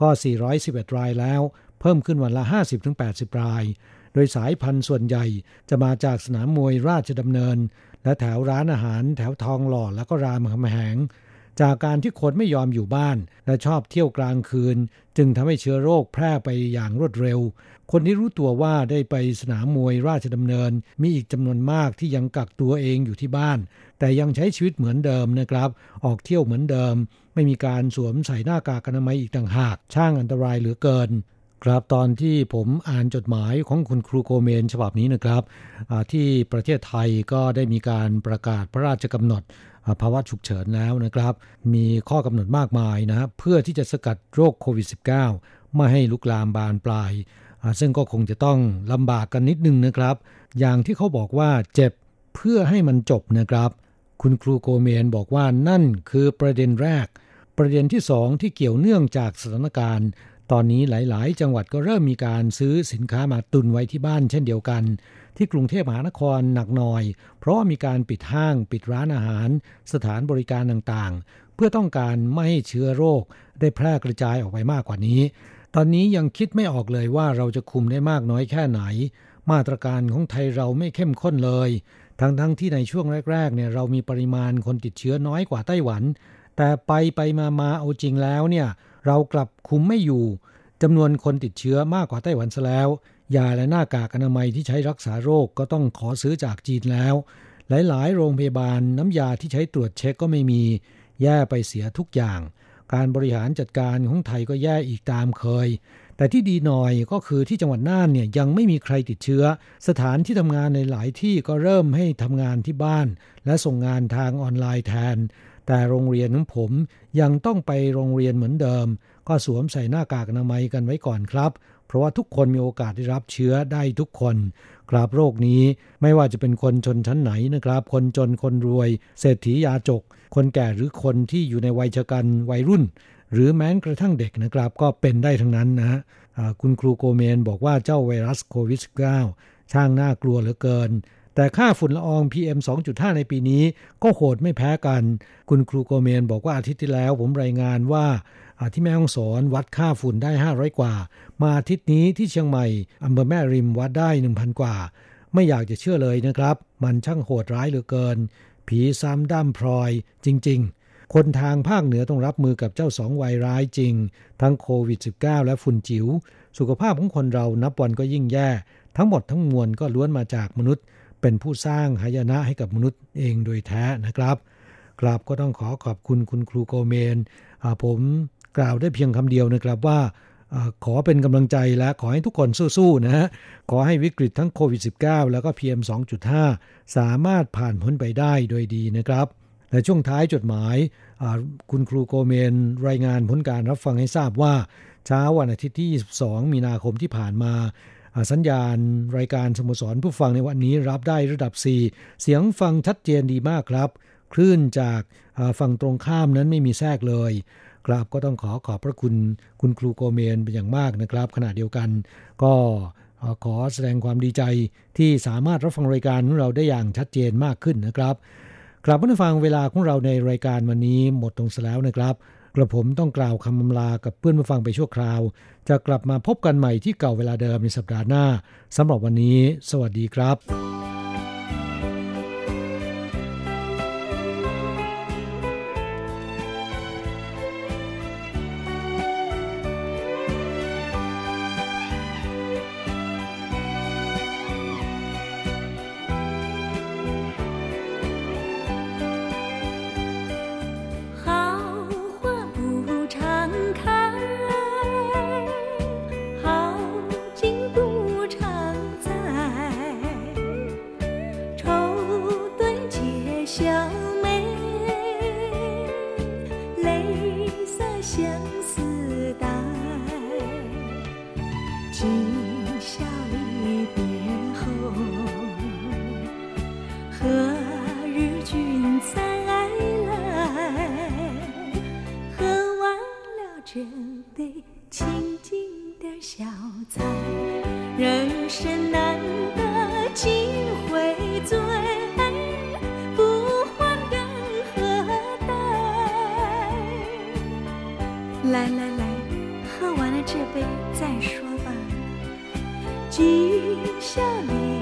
ก็ 411 รายแล้ว เพิ่มขึ้นวันละ 50-80 ราย โดยสายพันธุ์ส่วนใหญ่จะมาจากสนามมวยราชดำเนิน และแถวร้านอาหารแถวทองหล่อและก็รามคำแหงจากการที่คนไม่ยอมอยู่บ้าน และชอบเที่ยวกลางคืน จึงทำให้เชื้อโรคแพร่ไปอย่างรวดเร็ว คนที่รู้ตัวว่าได้ไปสนามมวยราชดำเนิน มีอีกจำนวนมากที่ยังกักตัวเองอยู่ที่บ้าน แต่ยังใช้ชีวิตเหมือนเดิมนะครับ ออกเที่ยวเหมือนเดิม ไม่มีการสวมใส่หน้ากากอนามัยอีกต่างหาก ช่างอันตรายเหลือเกิน ครับตอนที่ผมอ่านจดหมายของคุณครูโกเมนฉบับนี้นะครับที่ประเทศไทยก็ได้มีการประกาศพระราชกำหนดภาวะฉุกเฉินแล้วนะครับ มีข้อกำหนดมากมายนะเพื่อที่จะสกัดโรคโควิด -19 ไม่ให้ลุกลามบานปลาย ซึ่งก็คงจะต้องลำบากกันนิดนึงนะครับ อย่างที่เขาบอกว่าเจ็บเพื่อให้มันจบนะครับ คุณครูโกเมนบอกว่านั่นคือประเด็นแรก ประเด็นที่สองที่เกี่ยวเนื่องจากสถานการณ์ ตอนนี้หลาย ๆ จังหวัดก็เริ่มมีการซื้อสินค้ามาตุนไว้ที่บ้านเช่นเดียวกัน ที่กรุงเทพมหานครหนักหน่อย เพราะมีการปิดห้างปิดร้านอาหาร สถานบริการต่าง ๆ เพื่อต้องการไม่ให้เชื้อโรค ได้แพร่กระจายออกไปมากกว่านี้ ตอนนี้ยังคิดไม่ออกเลยว่าเราจะคุมได้มากน้อยแค่ไหน มาตรการของไทยเราไม่เข้มข้นเลย ทั้งๆทที่ในช่วงแรกๆเนี่ยเรามีปริมาณคนติดเชื้อน้อยกว่าไต้หวัน แต่ไปไปมามาเอาจริงแล้วเนี่ยเรากลับคุมไม่อยู่จำนวนคนติดเชื้อมากกว่าไต้หวันซะแล้วยาและหน้ากากอนามัยที่ใช้รักษาโรคก็ต้องขอซื้อจากจีนแล้ว หลายๆ โรงพยาบาลน้ำยาที่ใช้ตรวจเช็คก็ไม่มี แย่ไปเสียทุกอย่าง การบริหารจัดการของไทยก็แย่อีกตามเคย แต่ที่ดีหน่อยก็คือที่จังหวัดน่านเนี่ยยังไม่มีใครติดเชื้อ สถานที่ทำงานในหลายที่ก็เริ่มให้ทำงานที่บ้าน และส่งงานทางออนไลน์แทน แต่โรงเรียนของผมยังต้องไปโรงเรียนเหมือนเดิม ก็สวมใส่หน้ากากอนามัยกันไว้ก่อนครับ เพราะว่าทุกคนมีโอกาสได้รับเชื้อได้ทุกคนกราบโรคนี้ไม่ว่าจะเป็นคนชนชั้นไหนนะครับ คนจนคนรวย เศรษฐียาจก คนแก่หรือคนที่อยู่ในวัยชกันวัยรุ่น หรือแม้กระทั่งเด็กนะครับก็เป็นได้ทั้งนั้นนะฮะคุณครูโกเมนบอกว่าเจ้าไวรัสโควิด -19 ช่างน่ากลัวเหลือเกิน แต่ค่าฝุ่นละออง PM 2.5 ในปีนี้ก็โหดไม่แพ้กัน คุณครูโกเมนบอกว่าอาทิตย์ที่แล้วผมรายงานว่าที่แม่ฮ่องสอนวัดค่าฝุ่นได้ 500 กว่า มาอาทิตย์นี้ที่เชียงใหม่อำเภอแม่ริมวัดได้ 1,000 กว่า ไม่อยากจะเชื่อเลยนะครับ มันช่างโหดร้ายเหลือเกิน ผีซ้ำด้ามพลอยจริง ๆ คนทางภาคเหนือต้องรับมือกับเจ้าสองวัยร้ายจริง ทั้งโควิด -19 และฝุ่นจิว๋วสุขภาพของคนเรานับวันก็ยิ่งแย่ ทั้งหมดทั้งมวลก็ล้วนมาจากมนุษย์ เป็นผู้สร้างหายนะให้กับมนุษย์เองโดยแท้นะครับกราบก็ต้องขอขอบคุณคุณครูโกเมน ผมกล่าวได้เพียงคำเดียวนะครับว่าขอเป็นกำลังใจและขอให้ทุกคนสู้ๆนะฮะ ขอให้วิกฤตทั้งโควิด -19 แล้วก็ PM 2.5 สามารถผ่านพ้นไปได้โดยดีนะครับ และช่วงท้ายจดหมายคุณครูโกเมนรายงานผลการรับฟังให้ทราบว่าเช้าวันอาทิตย์ที่ 22 มีนาคมที่ผ่านมา สัญญาณรายการสโมสรผู้ฟังในวันนี้รับได้ระดับ 4 เสียงฟังชัดเจนดีมากครับ คลื่นจากฝั่งตรงข้ามนั้นไม่มีแทรกเลยกราบก็ต้องขอขอบพระคุณคุณครูโกเมนเป็นอย่างมากนะครับ ขณะเดียวกัน ก็ขอแสดงความดีใจที่สามารถรับฟังรายการของเราได้อย่างชัดเจนมากขึ้นนะครับ กลับมาฟังเวลาของเราในรายการวันนี้หมดตรงแล้วนะครับกระผมต้องกล่าวคำอำลากับเพื่อนผู้ฟังไปชั่วคราว จะกลับมาพบกันใหม่ที่เก่าเวลาเดิมในสัปดาห์หน้าสำหรับวันนี้ สวัสดีครับ 再说吧。今宵里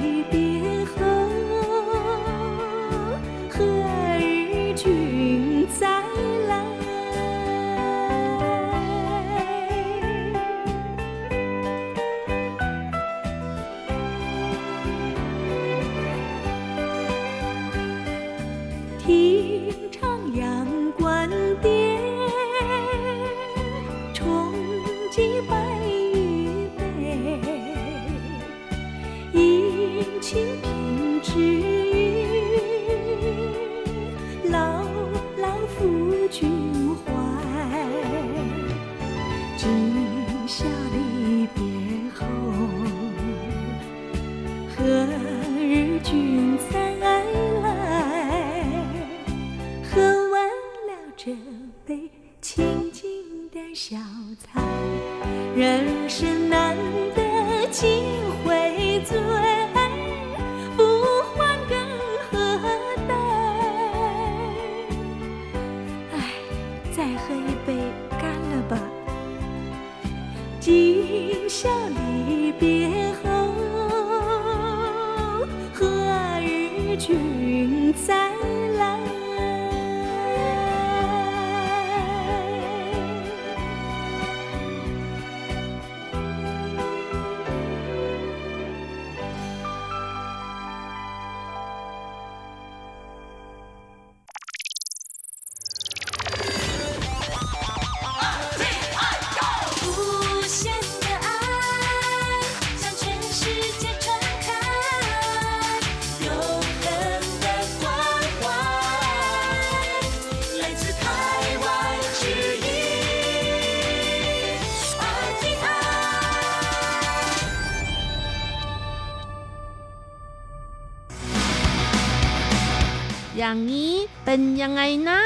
อย่างนี้เป็นยังไงนะ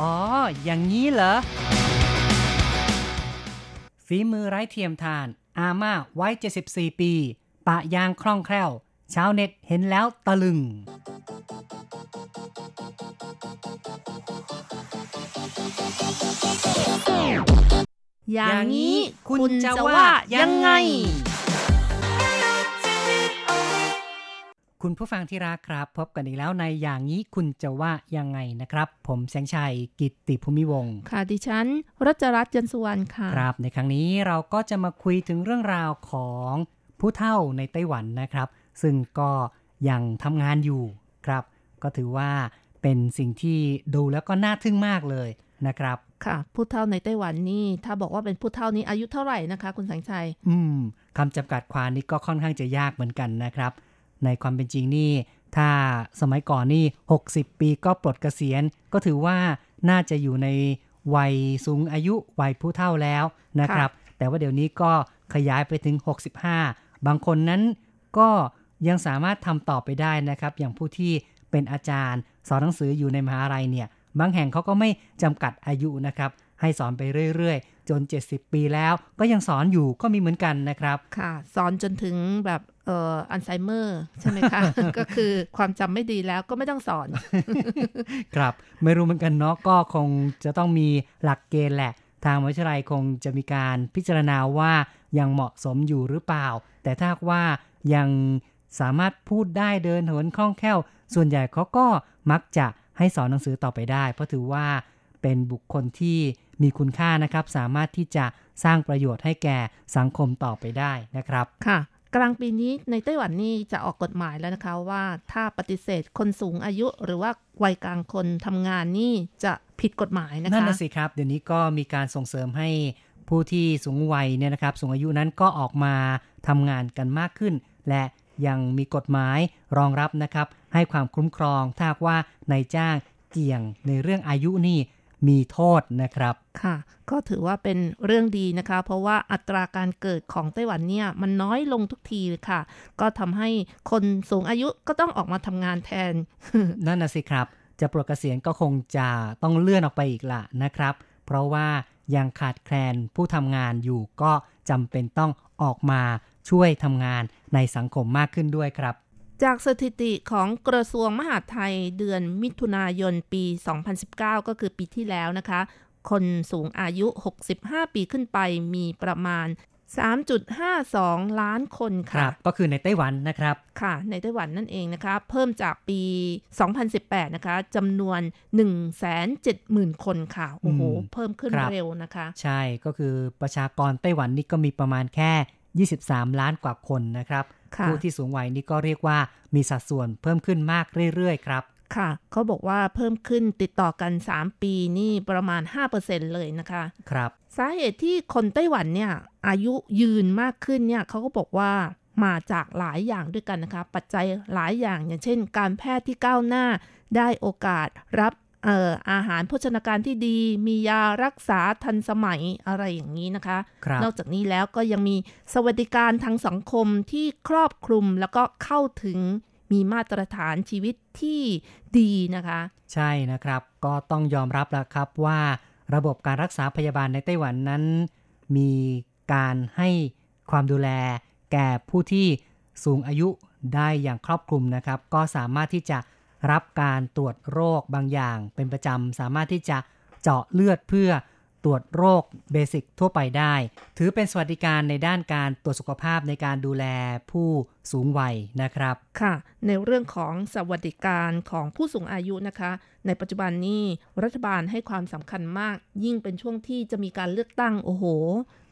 อ๋อ อย่างนี้เหรอ ฝีมือไร้เทียมทาน อาม่าไว้74 ปี ปะยางคล่องแคล่ว ชาวเน็ตเห็นแล้วตะลึง อย่างนี้คุณจะว่ายังไง คุณผู้ฟังที่รักครับ พบกันอีกแล้วในอย่างนี้คุณจะว่ายังไงนะครับ ผมแสงชัยกิตติภูมิวงศ์ค่ะดิฉันรัชรัตน์จันทร์สุวรรณค่ะครับ ในครั้งนี้เราก็จะมาคุยถึงเรื่องราวของผู้เฒ่าในไต้หวันนะครับ ซึ่งก็ยังทำงานอยู่ครับ ก็ถือว่าเป็นสิ่งที่ดูแล้วก็น่าทึ่งมากเลยนะครับค่ะผู้เฒ่าในไต้หวันนี่ ถ้าบอกว่าเป็นผู้เฒ่านี้อายุเท่าไหร่นะคะ คุณแสงชัย อืมคำจำกัดความนี้ก็ค่อนข้างจะยากเหมือนกันนะครับ ในความเป็นจริงนี่ ถ้าสมัยก่อนนี่ 60 ปีก็ปลดเกษียณ ก็ถือว่าน่าจะอยู่ในวัยสูงอายุวัยผู้เฒ่าแล้วนะครับ แต่ว่าเดี๋ยวนี้ก็ขยายไปถึง 65 บางคนนั้นก็ยังสามารถทำต่อไปได้นะครับ อย่างผู้ที่เป็นอาจารย์ สอนหนังสืออยู่ในมหาลัยเนี่ย บางแห่งเขาก็ไม่จำกัดอายุนะครับ ให้สอนไปเรื่อยๆ จน 70 ปีแล้วก็ยังสอนอยู่ก็มีเหมือนกันนะครับ ค่ะ สอนจนถึงแบบ เอ่ออัลไซเมอร์ใช่ไหมคะ ก็คือความจำไม่ดีแล้วก็ไม่ต้องสอน ครับ ไม่รู้เหมือนกันเนาะก็คงจะต้องมีหลักเกณฑ์แหละ ทางมหาวิทยาลัยคงจะมีการพิจารณาว่ายังเหมาะสมอยู่หรือเปล่า แต่ถ้าหากว่ายังสามารถพูดได้เดินเหินคล่องแคล่ว ส่วนใหญ่เขาก็มักจะให้สอนหนังสือต่อไปได้ เพราะถือว่าเป็นบุคคลที่มีคุณค่านะครับ สามารถที่จะสร้างประโยชน์ให้แก่สังคมต่อไปได้นะครับ ค่ะ กลางปีนี้ในไต้หวันนี่จะออกกฎหมายแล้วนะคะว่าถ้าปฏิเสธคนสูงอายุหรือว่าวัยกลางคนทำงานนี่จะผิดกฎหมายนะคะนั่นน่ะสิครับ เดี๋ยวนี้ก็มีการส่งเสริมให้ผู้ที่สูงวัยเนี่ยนะครับ สูงอายุนั้นก็ออกมาทำงานกันมากขึ้น และยังมีกฎหมายรองรับนะครับ ให้ความคุ้มครองถ้าว่านายจ้างเกี่ยงในเรื่องอายุนี่ มีโทษนะครับ ค่ะ ก็ถือว่าเป็นเรื่องดีนะคะ เพราะว่าอัตราการเกิดของไต้หวันเนี่ย มันน้อยลงทุกทีเลยค่ะ ก็ทำให้คนสูงอายุก็ต้องออกมาทำงานแทน นั่นน่ะสิครับ จะปลดเกษียณก็คงจะต้องเลื่อนออกไปอีกละนะครับ เพราะว่ายังขาดแคลนผู้ทำงานอยู่ก็จำเป็นต้องออกมาช่วยทำงานในสังคมมากขึ้นด้วยครับ จากสถิติของกระทรวงมหาดไทยเดือนมิถุนายนปี 2019 ก็คือปีที่แล้วนะคะ คนสูงอายุ 65 ปีขึ้นไปมีประมาณ 3.52 ล้านคนคค่ะรับ ก็คือในไต้หวันนะครับ ค่ะ ในไต้หวันนั่นเองนะคะ เพิ่มจากปี 2018 นะคะจำนวน 170,000 คนค่ะ โอ้โหอืมเพิ่มขึ้นครับเร็วนะคะ ใช่ ก็คือประชากรไต้หวันนี่ก็มีประมาณแค่ 23 ล้านกว่าคนนะครับค่ะผู้ที่สูงวัยนี่ก็เรียกว่ามีสัดส่วนเพิ่มขึ้นมากเรื่อยๆครับค่ะ เขาบอกว่าเพิ่มขึ้นติดต่อกัน 3 ปีนี่ประมาณ 5%เลยนะคะ ครับ สาเหตุที่คนไต้หวันเนี่ย อายุยืนมากขึ้นเนี่ยเขาก็บอกว่ามาจากหลายอย่างด้วยกันนะคะ ปัจจัยหลายอย่างอย่างเช่น การแพทย์ที่ก้าวหน้า ได้โอกาสรับ เอ่ออาหารโภชนาการที่ดี มียารักษาทันสมัยอะไรอย่างนี้นะคะครับนอกจากนี้แล้วก็ยังมีสวัสดิการทางสังคมที่ครอบคลุมแล้วก็เข้าถึงมีมาตรฐานชีวิตที่ดีนะคะ ใช่นะครับก็ต้องยอมรับแล้วครับว่าระบบการรักษาพยาบาลในไต้หวันนั้น มีการให้ความดูแล แก่ผู้ที่สูงอายุได้อย่างครอบคลุมนะครับ ก็สามารถที่จะ รับการตรวจโรคบางอย่างเป็นประจำ สามารถที่จะเจาะเลือดเพื่อตรวจโรคเบสิกทั่วไปได้ ถือเป็นสวัสดิการในด้านการตรวจสุขภาพในการดูแลผู้สูงวัยนะครับ ค่ะ ในเรื่องของสวัสดิการของผู้สูงอายุนะคะ ในปัจจุบันนี้รัฐบาลให้ความสำคัญมาก ยิ่งเป็นช่วงที่จะมีการเลือกตั้งโอ้โห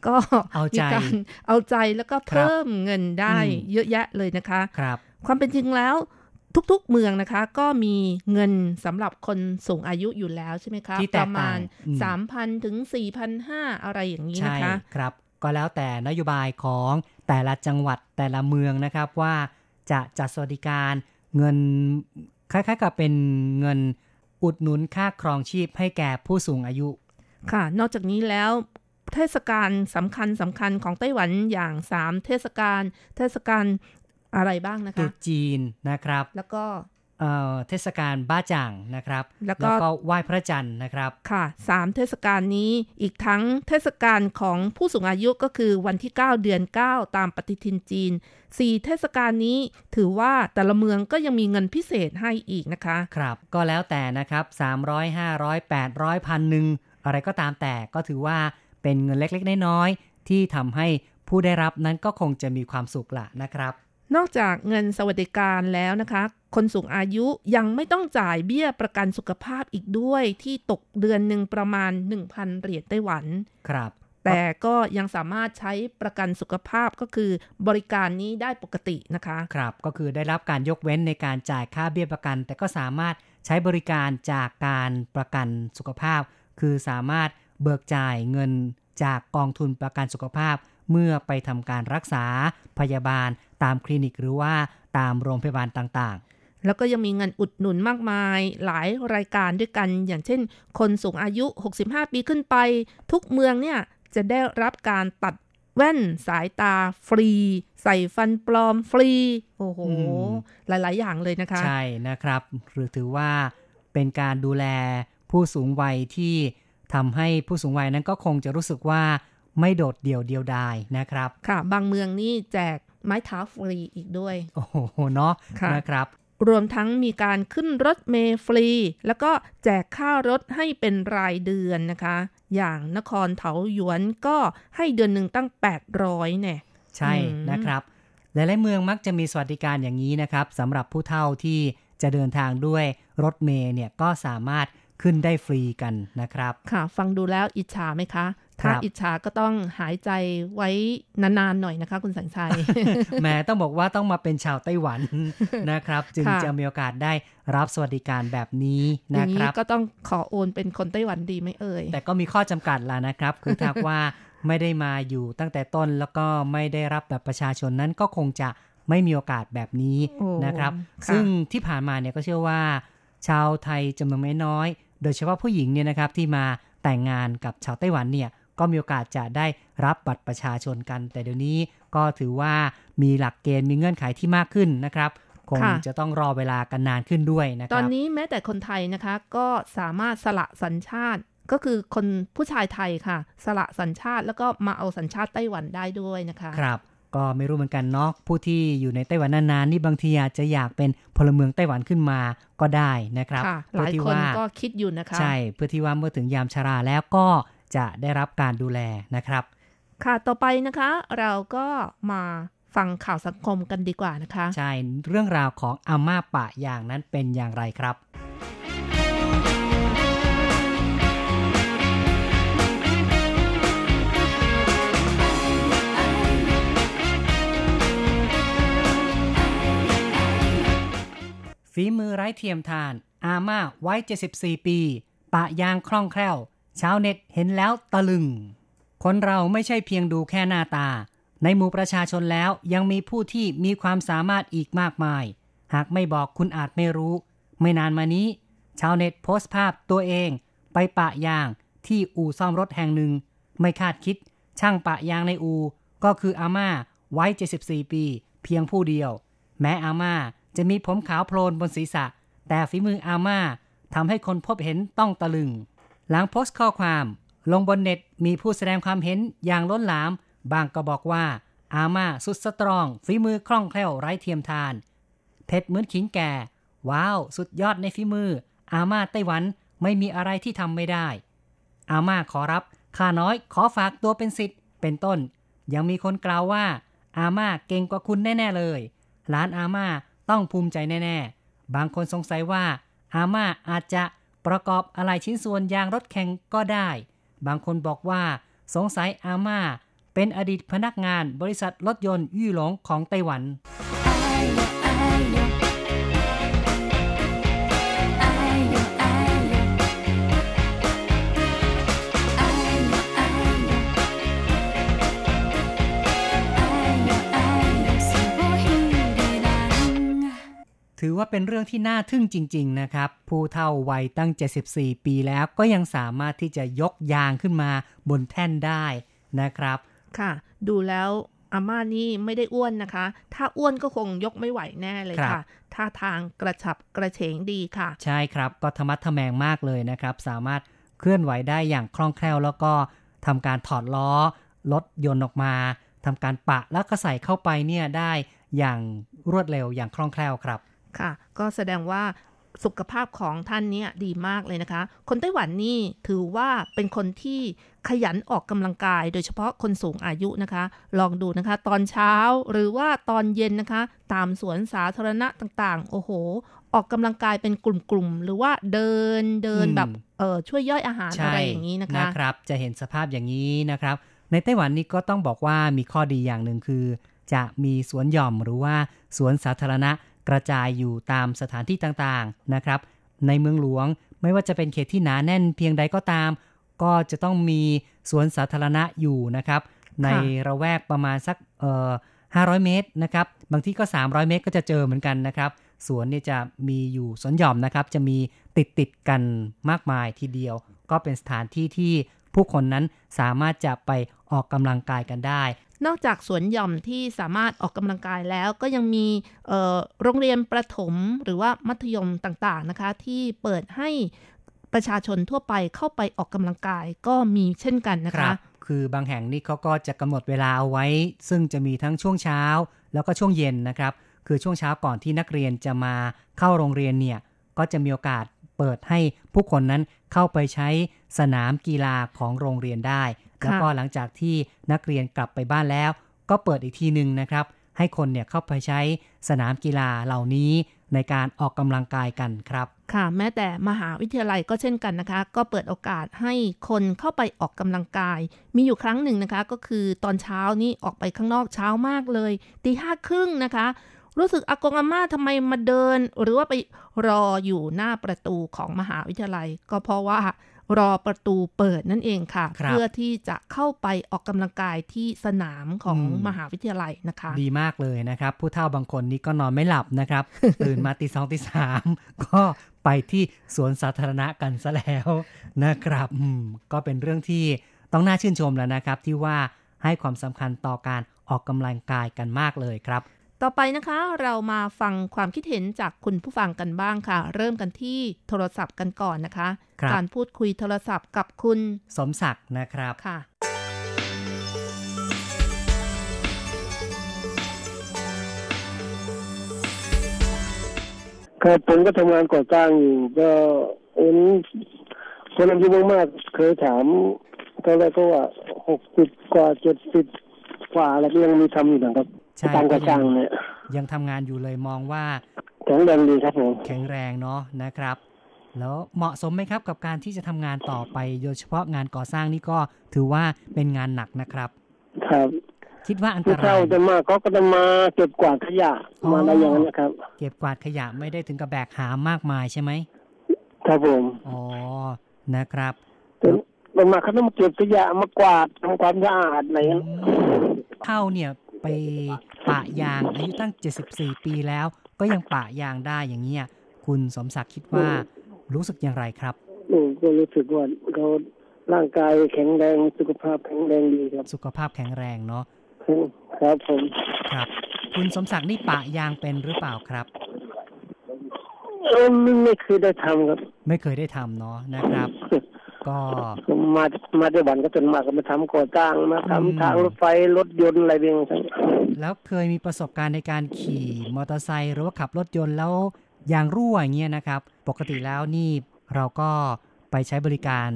ก็เอาใจมีการเอาใจแล้วก็ครับเพิ่มเงินได้อืมเยอะแยะเลยนะคะครับความเป็นจริงแล้ว ทุกๆเมืองนะคะ ก็มีเงินสำหรับคนสูงอายุอยู่แล้วใช่ไหมคะที่แตปกระมาณต่างอืม3,000 ถึง 4,500 อะไรอย่างนี้ใช่นะคะ ครับ ก็แล้วแต่นโยบายของแต่ละจังหวัดแต่ละเมืองนะครับว่าจะจัดสวัสดิการเงินคล้ายๆกับเป็นเงินอุดหนุนค่าครองชีพให้แก่ผู้สูงอายุ ค่ะ นอกจากนี้แล้วเทศกาลสำคัญสำคัญของไต้หวันอย่าง 3 เทศกาล เทศกาล อะไรบ้างนะตรุคะษจีนนะครับ แล้วก็เเอ่อเทศกาลบ้าจ่างนะครับ แล้วก็ไหว้พระจันทร์นะครับ ค่ะสามเทศกาลนี้อีกทั้งเทศกาลของผู้สูงอายุก็คือวันที่ 9 เดือน 9 ตามปฏิทินจีน4เทศกาลนี้ถือว่าแต่ละเมืองก็ยังมีเงินพิเศษให้อีกนะคะ ครับ ก็แล้วแต่นะครับ 300 500 800พันหนึ่งอะไรก็ตามแต่ก็ถือว่าเป็นเงินเล็กๆ น้อยๆที่ทำให้ผู้ได้รับนั้นก็คงจะมีความสุขละนะครับ นอกจากเงินสวัสดิการแล้วนะคะ คนสูงอายุยังไม่ต้องจ่ายเบี้ยประกันสุขภาพอีกด้วยที่ตกเดือนหนึ่งประมาณ 1,000 เหรียญไต้หวัน ครับ แต่ก็ยังสามารถใช้ประกันสุขภาพก็คือบริการนี้ได้ปกตินะคะ ครับ ก็คือได้รับการยกเว้นในการจ่ายค่าเบี้ยประกัน แต่ก็สามารถใช้บริการจากการประกันสุขภาพ คือสามารถเบิกจ่ายเงินจากกองทุนประกันสุขภาพ เมื่อไปทำการรักษาพยาบาลตามคลินิกหรือว่าตามโรงพยาบาลต่างแล้วก็ยังมีเงินอุดหนุนมากมาย หลายรายการด้วยกัน อย่างเช่น คนสูงอายุ 65 ปีขึ้นไป ทุกเมืองเนี่ยจะได้รับการตัดแว่นสายตาฟรี ใส่ฟันปลอมฟรี โอ้โหอืมหลาย ๆ อย่างเลยนะคะๆใช่นะครับ หรือถือว่าเป็นการดูแลผู้สูงวัยที่ทำให้ผู้สูงวัยนั้นก็คงจะรู้สึกว่า ไม่โดดเดี่ยวเดียวดายนะครับ ค่ะ บางเมืองนี่แจกไม้เท้าฟรีอีกด้วย โอ้โห เนาะค่ะนะครับรวมทั้งมีการขึ้นรถเมล์ฟรี แล้วก็แจกค่ารถให้เป็นรายเดือนนะคะ อย่างนครเถาหยวนก็ให้เดือนหนึ่งตั้ง 800เนี่ยใช่อืมนะครับ หลายๆเมืองมักจะมีสวัสดิการอย่างนี้นะครับสำหรับผู้เฒ่าที่จะเดินทางด้วยรถเมล์เนี่ยก็สามารถขึ้นได้ฟรีกันนะครับ ค่ะ ฟังดูแล้วอิจฉาไหมคะ ถ้าครับอิจฉาก็ต้องหายใจไว้นานๆหน่อยนะคะ คุณสังชัยแหม้ต้องบอกว่าต้องมาเป็นชาวไต้หวันนะครับ จึงค่ะจะมีโอกาสได้รับสวัสดิการแบบนี้อนะย่างคนี้รับก็ต้องขอโอนเป็นคนไต้หวันดีไหมเอ่ย แต่ก็มีข้อจำกัดละนะครับ คือถ้าว่าไม่ได้มาอยู่ตั้งแต่ต้นแล้วก็ไม่ได้รับแบบประชาชนนั้นก็คงจะไม่มีโอกาสแบบนี้โอ้นะครับค่ะซึ่งที่ผ่านมาเนี่ยก็เชื่อว่า ชาวไทยจำนวนไม่น้อย โดยเฉพาะผู้หญิงเนี่ยนะครับที่มาแต่งงานกับชาวไต้หวันเนี่ย ก็มีโอกาสจะได้รับบัตรประชาชนกัน แต่เดี๋ยวนี้ก็ถือว่ามีหลักเกณฑ์มีเงื่อนไขที่มากขึ้นนะครับคงค่ะจะต้องรอเวลากันนานขึ้นด้วยนะคตรัอบนนี้แม้แต่คนไทยนะคะ ก็สามารถสละสัญชาติก็คือคนผู้ชายไทยค่ะ สละสัญชาติแล้วก็มาเอาสัญชาติไต้หวันได้ด้วยนะคะ ครับ ก็ไม่รู้เหมือนกันเนาะผู้ที่อยู่ในไต้หวันนานๆนี่บางทีอาจจะอยากเป็นพลเมืองไต้หวันขึ้นมาก็ได้นะครับค่ะหเพื่อลายที่คนว่าก็คิดอยู่นะคะ ใช่เพื่อที่ว่าเมื่อถึงยามชราแล้วก็ จะได้รับการดูแลนะครับ ค่ะต่อไปนะคะ เราก็มาฟังข่าวสังคมกันดีกว่านะคะ ใช่เรื่องราวของอาม่าปะอย่างนั้นเป็นอย่างไรครับฝีมือไร้เทียมทาน อาม่าไว้ 74 ปี ปะยางคล่องแคล่ว ชาวเน็ตเห็นแล้วตะลึง คนเราไม่ใช่เพียงดูแค่หน้าตา ในหมู่ประชาชนแล้วยังมีผู้ที่มีความสามารถอีกมากมาย หากไม่บอกคุณอาจไม่รู้ ไม่นานมานี้ ชาวเน็ตโพสต์ภาพตัวเอง ไปปะยางที่อู่ซ่อมรถแห่งหนึ่ง ไม่คาดคิด ช่างปะยางในอู่ก็คืออาม่าไว้ 74 ปี เพียงผู้เดียว แม้อาม่าจะมีผมขาวโพลนบนศีรษะ แต่ฝีมืออาม่าทำให้คนพบเห็นต้องตะลึง หลังโพสต์ข้อความ ลงบนเน็ตมีผู้แสดงความเห็นอย่างล้นหลาม บางก็บอกว่า อาม่าสุดสตรอง ฝีมือคล่องแคล่วไร้เทียมทาน เพชรเหมือนขิงแก่ ว้าว สุดยอดในฝีมือ อาม่าไต้หวันไม่มีอะไรที่ทำไม่ได้ อาม่าขอรับข้าน้อยขอฝากตัวเป็นสิทธิ์เป็นต้น ยังมีคนกล่าวว่า อาม่าเก่งกว่าคุณแน่ ๆ เลย หลานอาม่าต้องภูมิใจแน่ ๆ บางคนสงสัยว่า อาม่าอาจจะ ประกอบอะไรชิ้นส่วนยางรถแข่งก็ได้ บางคนบอกว่า สงสัยอาม่า เป็นอดีตพนักงานบริษัทรถยนต์ยี่หลงของไต้หวัน ถือว่าเป็นเรื่องที่น่าทึ่งจริง ๆ นะครับ ผู้เฒ่าวัยตั้ง 74 ปีแล้วก็ยังสามารถที่จะยกยางขึ้นมาบนแท่นได้นะครับ ค่ะ ดูแล้วอาม่านี่ไม่ได้อ้วนนะคะ ถ้าอ้วนก็คงยกไม่ไหวแน่เลยครัค่ะบท่าทางกระฉับกระเฉงดีค่ะ ใช่ครับ ก็ธรรมัดทแมงมากเลยนะครับ สามารถเคลื่อนไหวได้อย่างคล่องแคล่ว แล้วก็ทำการถอดล้อรถยนต์ออกมาทำการปะแล้วก็ใส่เข้าไปเนี่ยได้อย่างรวดเร็วอย่างคล่องแคล่วครับ ค่ะ ก็แสดงว่าสุขภาพของท่านเนี่ยดีมากเลยนะคะ คนไต้หวันนี่ถือว่าเป็นคนที่ขยันออกกำลังกาย โดยเฉพาะคนสูงอายุนะคะ ลองดูนะคะ ตอนเช้าหรือว่าตอนเย็นนะคะ ตามสวนสาธารณะต่างๆ โอ้โห ออกกำลังกายเป็นกลุ่มๆ หรือว่าเดินเดินอืมแบบเออช่วยย่อยอาหารใช่อะไรอย่างนี้นะคะนะครับ จะเห็นสภาพอย่างนี้นะครับ ในไต้หวันนี่ก็ต้องบอกว่ามีข้อดีอย่างหนึ่งคือ จะมีสวนหย่อมหรือว่าสวนสาธารณะ กระจายอยู่ตามสถานที่ต่างๆนะครับ ในเมืองหลวงไม่ว่าจะเป็นเขตที่หนาแน่นเพียงใดก็ตาม ก็จะต้องมีสวนสาธารณะอยู่นะครับ ในระแวกประมาณสักเอ่อ500 เมตรนะครับ บางที่ก็ 300 เมตรก็จะเจอเหมือนกันนะครับสวนเนี่ยจะมีอยู่สวนหย่อมนะครับ จะมีติดติดๆกันมากมายทีเดียว ก็เป็นสถานที่ที่ผู้คนนั้นสามารถจะไปออกกำลังกายกันได้ นอกจากสวนหย่อมที่สามารถออกกำลังกายแล้วก็ยังมีโรงเรียนประถมหรือว่ามัธยมต่างๆนะคะ ที่เปิดให้ประชาชนทั่วไปเข้าไปออกกำลังกายก็มีเช่นกันนะครัคะคือบางแห่งนี่เขาก็จะกำหนดเวลาเอาไว้ ซึ่งจะมีทั้งช่วงเช้า แล้วก็ช่วงเย็นนะครับ คือช่วงเช้าก่อนที่นักเรียนจะมาเข้าโรงเรียนเนี่ยก็จะมีโอกาสเปิดให้ผู้คนนั้นเข้าไปใช้สนามกีฬาของโรงเรียนได้ แล้วก็หลังจากที่นักเรียนกลับไปบ้านแล้ว ก็เปิดอีกทีหนึ่งนะครับ ให้คนเนี่ยเข้าไปใช้สนามกีฬาเหล่านี้ในการออกกำลังกายกันครับ ค่ะแม้แต่มหาวิทยาลัยก็เช่นกันนะคะ ก็เปิดโอกาสให้คนเข้าไปออกกำลังกาย มีอยู่ครั้งหนึ่งนะคะ ก็คือตอนเช้านี่ออกไปข้างนอกเช้ามากเลยตีห้าครึ่งนะคะ รู้สึกอากงอาม่าทำไมมาเดิน หรือว่าไปรออยู่หน้าประตูของมหาวิทยาลัย ก็เพราะว่า รอประตูเปิดนั่นเองค่ะครับเพื่อที่จะเข้าไปออกกำลังกายที่สนามของอืมมหาวิทยาลัยนะคะ ดีมากเลยนะครับ ผู้เฒ่าบางคนนี่ก็นอนไม่หลับนะครับ ตื่นมาตีสองตีสามก็ไปที่สวนสาธารณะกันซะแล้วนะครับอืมก็เป็นเรื่องที่ต้องน่าชื่นชมแล้วนะครับ ที่ว่าให้ความสำคัญต่อการออกกำลังกายกันมากเลยครับ ต่อไปนะคะเรามาฟังความคิดเห็นจากคุณผู้ฟังกันบ้างค่ะ เริ่มกันที่โทรศัพท์กันก่อนนะคะครับการพูดคุยโทรศัพท์กับคุณ สมศักดิ์นะครับค่ะ ครับผมก็ทำงานก่อสร้างอยู่ก็เอ็นคนอายุมากๆเคยถามตอนแรกก็ว่าหกสิบกว่าเจ็ดสิบกว่าอะไรก็ยังมีทำอยู่นะครับ ใช่ตามก่อสร้างเนี่ยยังทำงานอยู่เลยมองว่าแข็งแรงดีครับผมแข็งแรงเนาะนะครับ แล้วเหมาะสมไหมครับกับการที่จะทำงานต่อไปโดยเฉพาะงานก่อสร้างนี่ก็ถือว่าเป็นงานหนักนะครับ ครับคิดว่าอันตผู้ราเฒ่ายจะมากเขาก็จะมาเก็บกวาดขยะอ๋อมาอะไรอย่างนั้นนะครับ เก็บกวาดขยะไม่ได้ถึงกับแบกหามมากมายใช่ไหมครับผมอ๋อนะครับลงมาเขาต้องมาเก็บขยะมากวาดทำความสะอาดอะไรอย่างนั้นเท่าเนี่ย ไปปะยางอายุตั้ง 74 ปีแล้ว ก็ยังปะยางได้อย่างเงี้ยคุณสมศักดิ์คิดว่ารู้สึกอย่างไรครับอืมก็รู้สึกว่าเขาร่างกายแข็งแรงสุขภาพแข็งแรงดีครับ สุขภาพแข็งแรงเนาะครับผมครับ คุณสมศักดิ์นี่ปะยางเป็นหรือเปล่าครับเออไม่ไม่เคยได้ทำครับ ไม่เคยได้ทำเนาะนะครับ ก็มามาได้วันก็จนมากก็มาทำก่อสร้างมาทำอืมทางรถไฟรถยนต์อะไรเองทั้งแล้วเคยมีประสบการณ์ในการขี่มอเตอร์ไซค์หรือว่าขับรถยนต์แล้วยางรั่วอย่างเงี้ยนะครับ ปกติแล้วนี่เราก็ไปใช้บริการ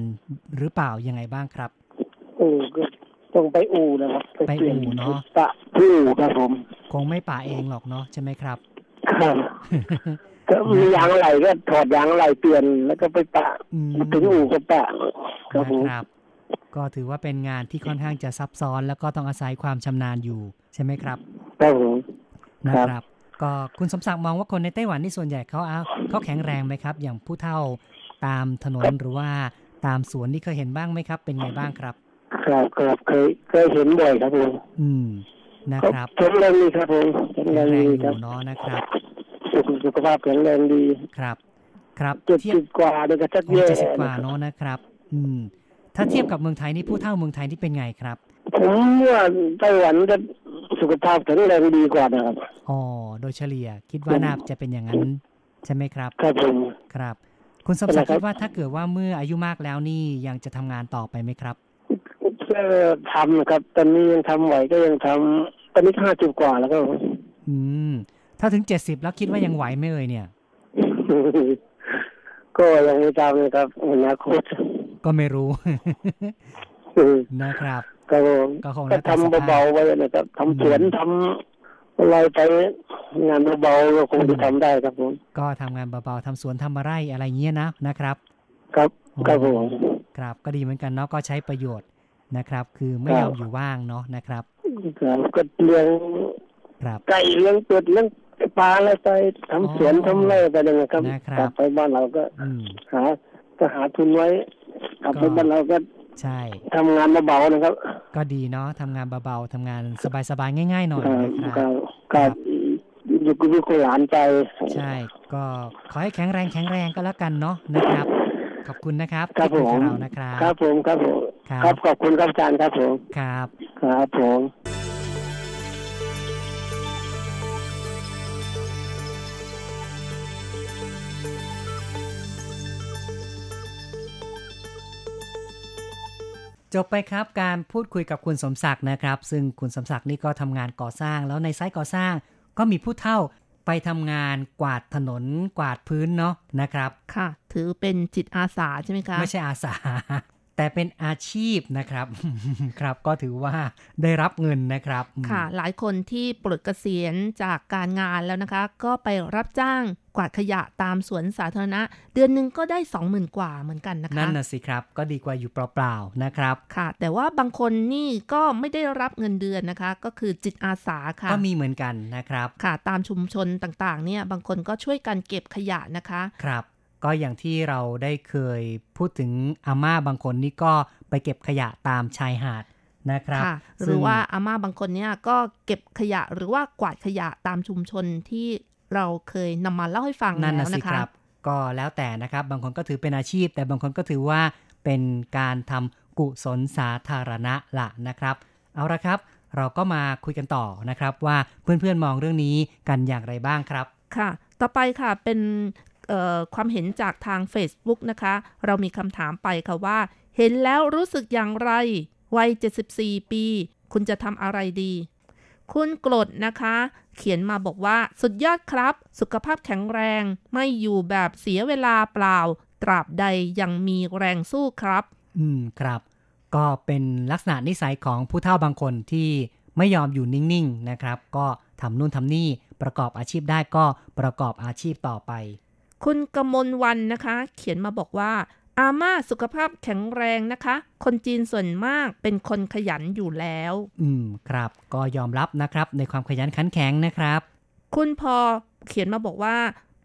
หรือเปล่ายังไงบ้างครับโอ้ก็ต้องไปอู่นะครับไปเปลี่ยนอู่เนอะปะอู่ครับผม คงไม่ป่าเองหรอกเนาะใช่ไหมครับครับ ก็มียางอะไรก็ถอดยางอะไรเปลี่ยนแล้วก็ไปปะอืมถึงอู่ก็ปะครับผมนะครับก็ถือว่าเป็นงานที่ค่อนข้างจะซับซ้อน แล้วก็ต้องอาศัยความชำนาญอยู่ใช่ไหมครับครับผมนะครับ ก็คุณสมศักดิ์มองว่าคนในไต้หวันนี่ส่วนใหญ่เขาเอาเขาแข็งแรงไหมครับ อย่างผู้เฒ่าตามถนนหรือว่าตามสวนนี่เคยเห็นบ้างไหมครับ เป็นไงบ้างครับ ครับครับเคยเคยเห็นบ่อยครับผมอืมนะครับแข็งแรงดีครับผมแข็งแข็แรงงแรงดีอครัยู่บเนาะนะครับ สุขภาพแข็งแรงดีครับ ครับเจ็ดเทียบสิบกว่าเดี๋ยวก็จะโอ้แย่เจ็ดสิบกว่าเนาะนะครับ อืม ถ้าเทียบกับเมืองไทยนี่ผู้เฒ่าเมืองไทยนี่เป็นไงครับผมว่าไต้หวันจะสุขภาพแข็งแรงดีกว่านะครับอ๋อโดยเฉลี่ยคิดว่าน่าจะเป็นอย่างนั้น ใช่ไหมครับ ครับผมครับ คุณสมศักดิ์เป็นไรครับคิดว่าถ้าเกิดว่าเมื่ออายุมากแล้วนี่ยังจะทำงานต่อไปไหมครับก็ทำนะครับ ตอนนี้ยังทำไหวก็ยังทำตอนนี้ห้าสิบกว่าแล้วก็ อืม ถ้าถึงเจ็ดสิบแล้วคิดว่ายังไหวไหมเอ่ยเนี่ย ก็ยังไม่ทราบเลยครับอนาคตก็ไม่รู้นะครับครับผมก็คงก็แล้วแต่สทำภาเบาพๆไว้นะครับทำสวนทำอะไรไปงานเบาๆก็คงจะทำได้ครับผมก็ทำงานเบาๆทำสวนทำไร่อะไรเงี้ยนะนะครับ ครับครับผมครับก็ดีเหมือนกันเนาะก็ใช้ประโยชน์นะครับ คือไม่ยอมอยู่ว่างเนาะนะครับ ครับก็เลี้ยงครับไก่เลี้ยงเป็ดเลี้ยง ปลาอะไรไปทำสวนอ๋อทำไร่ไปเลยนะครับนะครับกลับไปบ้านเราก็อืมหาก็หาทุนไว้กลับไปก็บ้านเราก็ใช่ทำงานเบาๆนะครับ ก็ดีเนาะทำงานเบาๆทำงานสบายๆง่าย ๆ หน่อยครับนะคครัรับบครับอยู่กับลูกกับหลานไปใช่ ก็ขอให้แข็งแรงแข็งแรงก็แล้วกันเนาะนะครับ ขอบคุณนะครับครับที่ผคุยมกับเรานะครับ ครับผมครับผมครับครับขอบคุณครับอาจารย์ครับผมครับ ครับผม จบไปครับการพูดคุยกับคุณสมศักดิ์นะครับ ซึ่งคุณสมศักดิ์นี่ก็ทำงานก่อสร้าง แล้วในไซต์ก่อสร้าง ก็มีผู้เฒ่าไปทำงานกวาดถนนกวาดพื้นเนาะนะครับ ค่ะ ถือเป็นจิตอาสาใช่ไหมคะไม่ใช่อาสา แต่เป็นอาชีพนะครับ ครับก็ถือว่าได้รับเงินนะครับอืมค่ะ หลายคนที่ปลดเกษียณจากการงานแล้วนะคะ ก็ไปรับจ้างก วาดขยะตามสวนสาธารณะ เดือนหนึ่งก็ได้20,000กว่าเหมือนกันนะคะนั่นน่ะสิครับ ก็ดีกว่าอยู่เปล่าๆนะครับค่ะ แต่ว่าบางคนนี่ก็ไม่ได้รับเงินเดือนนะคะ ก็คือจิตอาสาค่ะก็มีเหมือนกันนะครับค่ะ ตามชุมชนต่างๆ เนี่ยบางคนก็ช่วยกันเก็บขยะนะคะครับก็อย่างที่เราได้เคยพูดถึงอาม่าบางคนนี่ก็ไปเก็บขยะตามชายหาดนะครับค่ะหซึ่รืงอว่าอาม่าบางคนเนี่ยก็เก็บขยะหรือว่ากวาดขยะตามชุมชนที่ เราเคยนำมาเล่าให้ฟังนั่นแล้นะวสินะคคะรับ ก็แล้วแต่นะครับ บางคนก็ถือเป็นอาชีพ แต่บางคนก็ถือว่าเป็นการทำกุศลสาธารณะละนะครับ เอาละครับ เราก็มาคุยกันต่อนะครับ ว่าเพื่อนๆมองเรื่องนี้กันอย่างไรบ้างครับ ค่ะ ต่อไปค่ะเป็นเอ่อความเห็นจากทาง Facebook นะคะ เรามีคำถามไปค่ะว่า เห็นแล้วรู้สึกอย่างไร วัย 74 ปี คุณจะทำอะไรดี คุณกรดนะคะ เขียนมาบอกว่าสุดยอดครับ สุขภาพแข็งแรง ไม่อยู่แบบเสียเวลาเปล่า ตราบใดยังมีแรงสู้ครับ อืมครับ ก็เป็นลักษณะนิสัยของผู้เฒ่าบางคนที่ไม่ยอมอยู่นิ่งๆนะครับ ก็ทำนู่นทำนี่ประกอบอาชีพได้ก็ประกอบอาชีพต่อไป คุณกมลวันนะคะ เขียนมาบอกว่า อาม่าสุขภาพแข็งแรงนะคะ คนจีนส่วนมากเป็นคนขยันอยู่แล้ว อืมครับ ก็ยอมรับนะครับในความขยันขันแข็งนะครับ คุณพอเขียนมาบอกว่า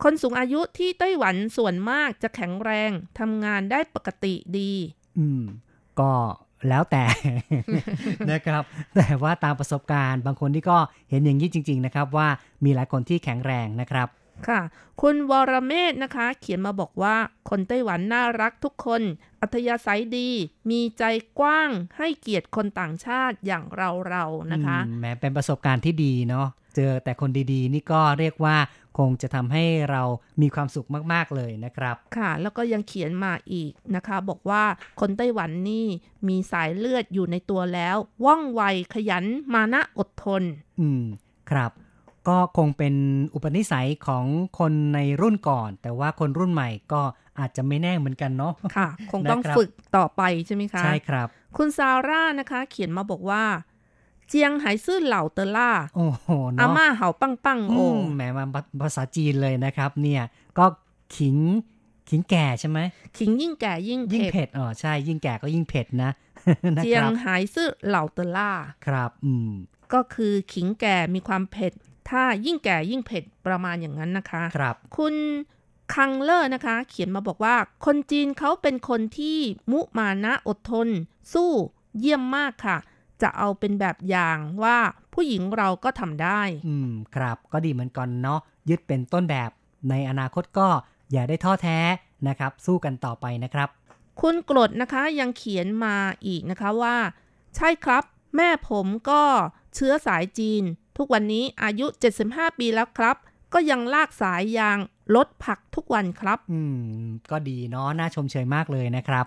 คนสูงอายุที่ไต้หวันส่วนมากจะแข็งแรงทำงานได้ปกติดี อืม ก็แล้วแต่นะครับ แต่ว่าตามประสบการณ์ บางคนที่ก็เห็นอย่างนี้จริง ๆ นะครับ ว่ามีหลายคนที่แข็งแรงนะครับ ค่ะ คุณวรเมธนะคะ เขียนมาบอกว่า คนไต้หวันน่ารักทุกคน อัธยาศัยดี มีใจกว้างให้เกียรติคนต่างชาติอย่างเราเราๆนะคะอืมแหม้เป็นประสบการณ์ที่ดีเนาะเจอแต่คนดีๆ นี่ก็เรียกว่าคงจะทำให้เรามีความสุขมากๆเลยนะครับ ค่ะ แล้วก็ยังเขียนมาอีกนะคะ บอกว่าคนไต้หวันนี่มีสายเลือดอยู่ในตัวแล้ว ว่องไวขยันมานะอดทน อืม ครับ ก็คงเป็นอุปนิสัยของคนในรุ่นก่อน แต่ว่าคนรุ่นใหม่ก็อาจจะไม่แน่เหมือนกันเนาะค่ะ คงต้องนะครับฝึกต่อไปใช่ไหมคะ ใช่ครับ คุณซาร่านะคะ เขียนมาบอกว่า เจียงไหซื่อเหล่าเตอล่าโอ้โหอาเนาะม่าเห่าปังปังโออืมแหมมาภาษาจีนเลยนะครับ เนี่ย ก็ขิงขิงแก่ใช่ไหมขิงยิ่งแก่ยิ่งยิ่งเผ็ดเผ็ดอ๋อใช่ ยิ่งแก่ก็ยิ่งเผ็ดนะนะเจียคงรับไหซื่อเหล่าเตอล่าครับ อืมก็คือขิงแก่มีความเผ็ด ถ้ายิ่งแก่ยิ่งเผ็ดประมาณอย่างนั้นนะคะ ครับ คุณคังเลอร์นะคะ เขียนมาบอกว่า คนจีนเขาเป็นคนที่มุมานะอดทน สู้เยี่ยมมากค่ะ จะเอาเป็นแบบอย่างว่าผู้หญิงเราก็ทำได้ อืม ครับ ก็ดีเหมือนกันเนาะยึดเป็นต้นแบบในอนาคตก็อย่าได้ท้อแท้นะครับ สู้กันต่อไปนะครับ คุณกรดนะคะยังเขียนมาอีกนะคะว่า ใช่ครับ แม่ผมก็เชื้อสายจีน ทุกวันนี้อายุ 75 ปีแล้วครับ ก็ยังลากสายยางลดผักทุกวันครับ อืม ก็ดีเนาะน่าชมเชยมากเลยนะครับ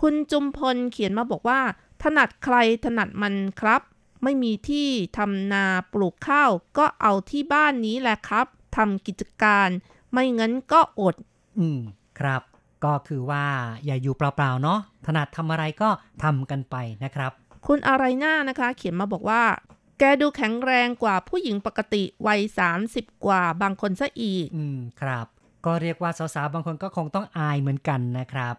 คุณจุมพลเขียนมาบอกว่า ถนัดใครถนัดมันครับ ไม่มีที่ทำนาปลูกข้าว ก็เอาที่บ้านนี้แหละครับทำกิจการ ไม่งั้นก็อด อืม ครับ ก็คือว่าอย่าอยู่เปล่าๆเนาะถนัดทำอะไรก็ทำกันไปนะครับ คุณอะไรหน้านะคะ เขียนมาบอกว่า แกดูแข็งแรงกว่าผู้หญิงปกติวัย30กว่าบางคนซะอีก อืมครับ ก็เรียกว่าสาวๆบางคนก็คงต้องอายเหมือนกันนะครับ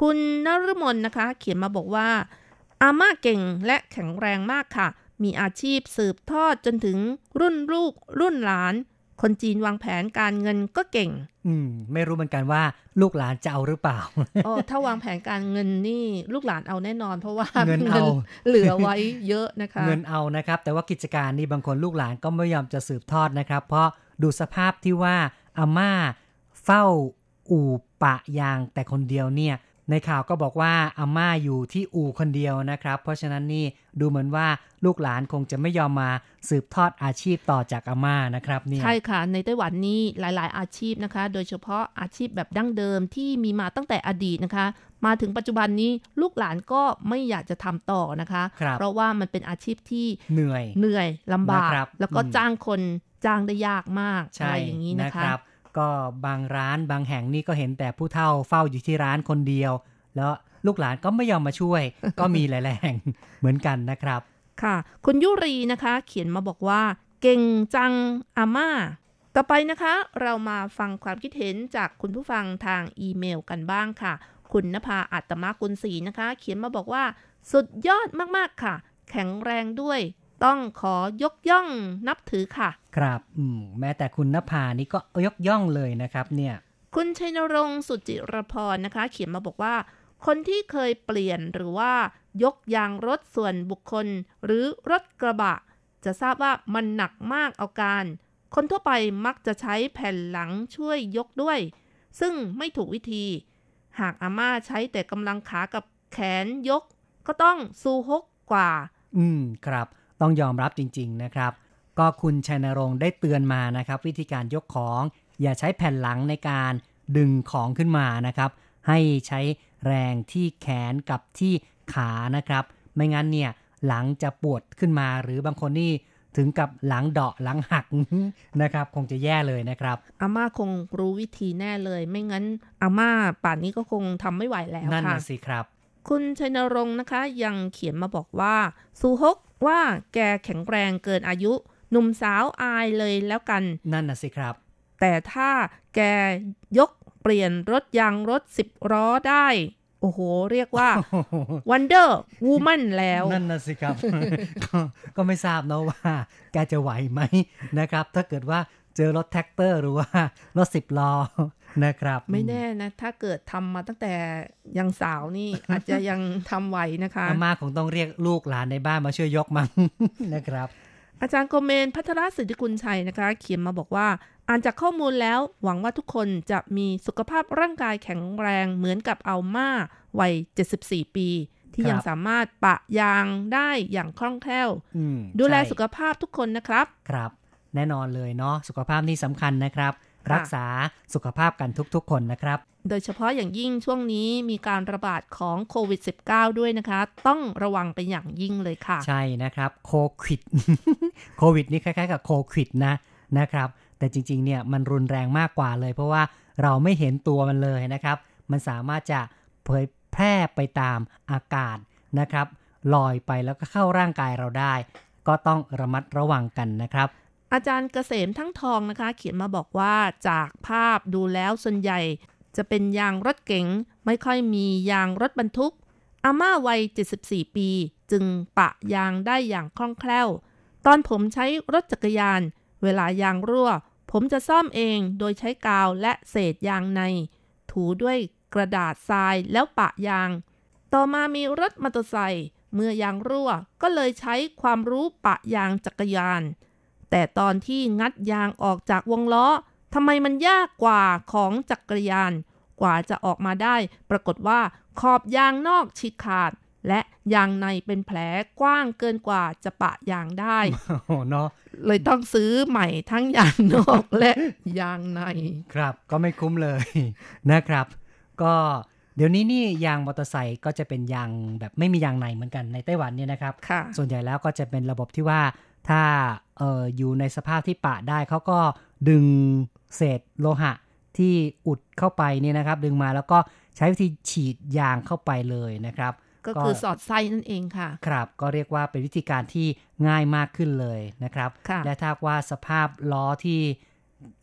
คุณนฤมลนะคะ เขียนมาบอกว่า อาม่าเก่งและแข็งแรงมากค่ะ มีอาชีพสืบทอดจนถึงรุ่นลูกรุ่นหลาน คนจีนวางแผนการเงินก็เก่ง อืม ไม่รู้เหมือนกันว่าลูกหลานจะเอาหรือเปล่าโอ้ถ้าวางแผนการเงินนี่ลูกหลานเอาแน่นอน เพราะว่าเงินเอาเหลือไว้เยอะนะคะ เงินเอานะครับ แต่ว่ากิจการนี่บางคนลูกหลานก็ไม่ยอมจะสืบทอดนะครับ เพราะดูสภาพที่ว่าอาม่าเฝ้าอู่ปะยางแต่คนเดียวเนี่ย ในข่าวก็บอกว่าอาม่าอยู่ที่อู่คนเดียวนะครับ เพราะฉะนั้นนี่ดูเหมือนว่าลูกหลานคงจะไม่ยอมมาสืบทอดอาชีพต่อจากอาม่านะครับเนี่ยใช่ค่ะ ในไต้หวันนี่หลาย ๆ อาชีพนะคะ โดยเฉพาะอาชีพแบบดั้งเดิมที่มีมาตั้งแต่อดีตนะคะ มาถึงปัจจุบันนี้ลูกหลานก็ไม่อยากจะทำต่อนะคะครับเพราะว่ามันเป็นอาชีพที่เหนื่อยเหนื่อยลำบากนะครับแล้วก็อืมจ้างคนจ้างได้ยากมากใช่อะไรอย่างนี้นะคะรับ ก็บางร้านบางแห่งนี่ก็เห็นแต่ผู้เฒ่าเฝ้าอยู่ที่ร้านคนเดียว แล้วลูกหลานก็ไม่ยอมมาช่วย ก็มีหลายๆแห่งเหมือนกันนะครับ ค่ะ คุณยุรีนะคะ เขียนมาบอกว่า เก่งจังอาม่า ต่อไปนะคะ เรามาฟังความคิดเห็นจากคุณผู้ฟังทางอีเมลกันบ้างค่ะ คุณนภาอัตมากุลศรีนะคะ เขียนมาบอกว่า สุดยอดมากๆค่ะ แข็งแรงด้วย ต้องขอยกย่องนับถือค่ะ ครับอืมแม้แต่คุณนภานี่ก็ยกย่องเลยนะครับ เนี่ย คุณชัยนรงค์สุจิรพรนะคะ เขียนมาบอกว่า คนที่เคยเปลี่ยนหรือว่ายกยางรถส่วนบุคคล หรือรถกระบะ จะทราบว่ามันหนักมากเอาการ คนทั่วไปมักจะใช้แผ่นหลังช่วยยกด้วย ซึ่งไม่ถูกวิธี หากอาม่าใช้แต่กำลังขากับแขนยก ก็ต้องซูฮกกว่า อืมครับ ต้องยอมรับจริง ๆ นะครับ ก็คุณชัยนรงค์ได้เตือนมานะครับ วิธีการยกของ อย่าใช้แผ่นหลังในการดึงของขึ้นมานะครับ ให้ใช้แรงที่แขนกับที่ขานะครับ ไม่งั้นเนี่ยหลังจะปวดขึ้นมาหรือบางคนนี่ถึงกับหลังเดาะหลังหักนะครับ คงจะแย่เลยนะครับ อาม่าคงรู้วิธีแน่เลย ไม่งั้นอาม่าป่านนี้ก็คงทำไม่ไหวแล้วนั่นค่ะน่ะสิครับ คุณชัยนรงค์นะคะ ยังเขียนมาบอกว่า ซูฮก ว่าแกแข็งแรงเกินอายุ หนุ่มสาวอายเลยแล้วกัน นั่นน่ะสิครับ แต่ถ้าแกยกเปลี่ยนรถยางรถสิบล้อได้ โอ้โห เรียกว่า Wonder Woman แล้ว นั่นน่ะสิครับ ก็ก็ไม่ทราบเนอะว่า แกจะไหวไหมนะครับ ถ้าเกิดว่าเจอรถแทรกเตอร์หรือว่ารถสิบล้อ นะครับ ไม่แน่นะ ถ้าเกิดทำมาตั้งแต่ยังสาวนี่ อาจจะยังทำไหวนะคะอาม่าคงต้องเรียกลูกหลานในบ้านมาช่วยยกมั้งนะครับ อาจารย์โกเมนพัทรสิทธิกุลชัยนะคะ เขียนมาบอกว่า อ่านจากข้อมูลแล้วหวังว่าทุกคนจะมีสุขภาพร่างกายแข็งแรงเหมือนกับเอาม่าวัย 74 ปี ที่ครับยังสามารถปะยางได้อย่างคล่องแคล่วอืมดูแลใช่สุขภาพทุกคนนะครับ ครับ แน่นอนเลยเนาะสุขภาพนี่สำคัญนะครับ รักษาสุขภาพกันทุกๆ คนนะครับ โดยเฉพาะอย่างยิ่งช่วงนี้มีการระบาดของโควิด -19 ด้วยนะคะ ต้องระวังเป็นอย่างยิ่งเลยค่ะ ใช่นะครับโควิดโควิดนี่คล้ายๆ กับโควิดนะนะครับ แต่จริงๆเนี่ยมันรุนแรงมากกว่าเลย เพราะว่าเราไม่เห็นตัวมันเลยนะครับ มันสามารถจะเผยแพร่ไปตามอากาศนะครับลอยไปแล้วก็เข้าร่างกายเราได้ ก็ต้องระมัดระวังกันนะครับ อาจารย์เกษมทั้งทองนะคะ เขียนมาบอกว่าจากภาพดูแล้วส่วนใหญ่ จะเป็นยางรถเก๋งไม่ค่อยมียางรถบรรทุก อาม่าวัย 74 ปี จึงปะยางได้อย่างคล่องแคล่ว ตอนผมใช้รถจักรยาน เวลายางรั่ว ผมจะซ่อมเองโดยใช้กาวและเศษยางใน ถูด้วยกระดาษทรายแล้วปะยาง ต่อมามีรถมอเตอร์ไซค์เมื่อยางรั่วก็เลยใช้ความรู้ปะยางจักรยาน แต่ตอนที่งัดยางออกจากวงล้อทำไมมันยากกว่าของจักรยาน กว่าจะออกมาได้ ปรากฏว่าขอบยางนอกฉีกขาด และยางในเป็นแผลกว้างเกินกว่าจะปะยางได้โอ้เนาะเลยต้องซื้อใหม่ทั้งยางนอกและยางใน ครับก็ไม่คุ้มเลยนะครับ ก็เดี๋ยวนี้นี่ยางมอเตอร์ไซค์ก็จะเป็นยางแบบไม่มียางในเหมือนกันในไต้หวันเนี่ยนะครับค่ะส่วนใหญ่แล้วก็จะเป็นระบบที่ว่า ถ้าเอออยู่ในสภาพที่ปะได้เขาก็ดึงเศษโลหะที่อุดเข้าไปเนี่ยนะครับ ดึงมาแล้วก็ใช้วิธีฉีดยางเข้าไปเลยนะครับ ก็คือสอดไส้นั่นเองค่ะ ครับ ก็เรียกว่าเป็นวิธีการที่ง่ายมากขึ้นเลยนะครับค่ะและถ้าว่าสภาพล้อที่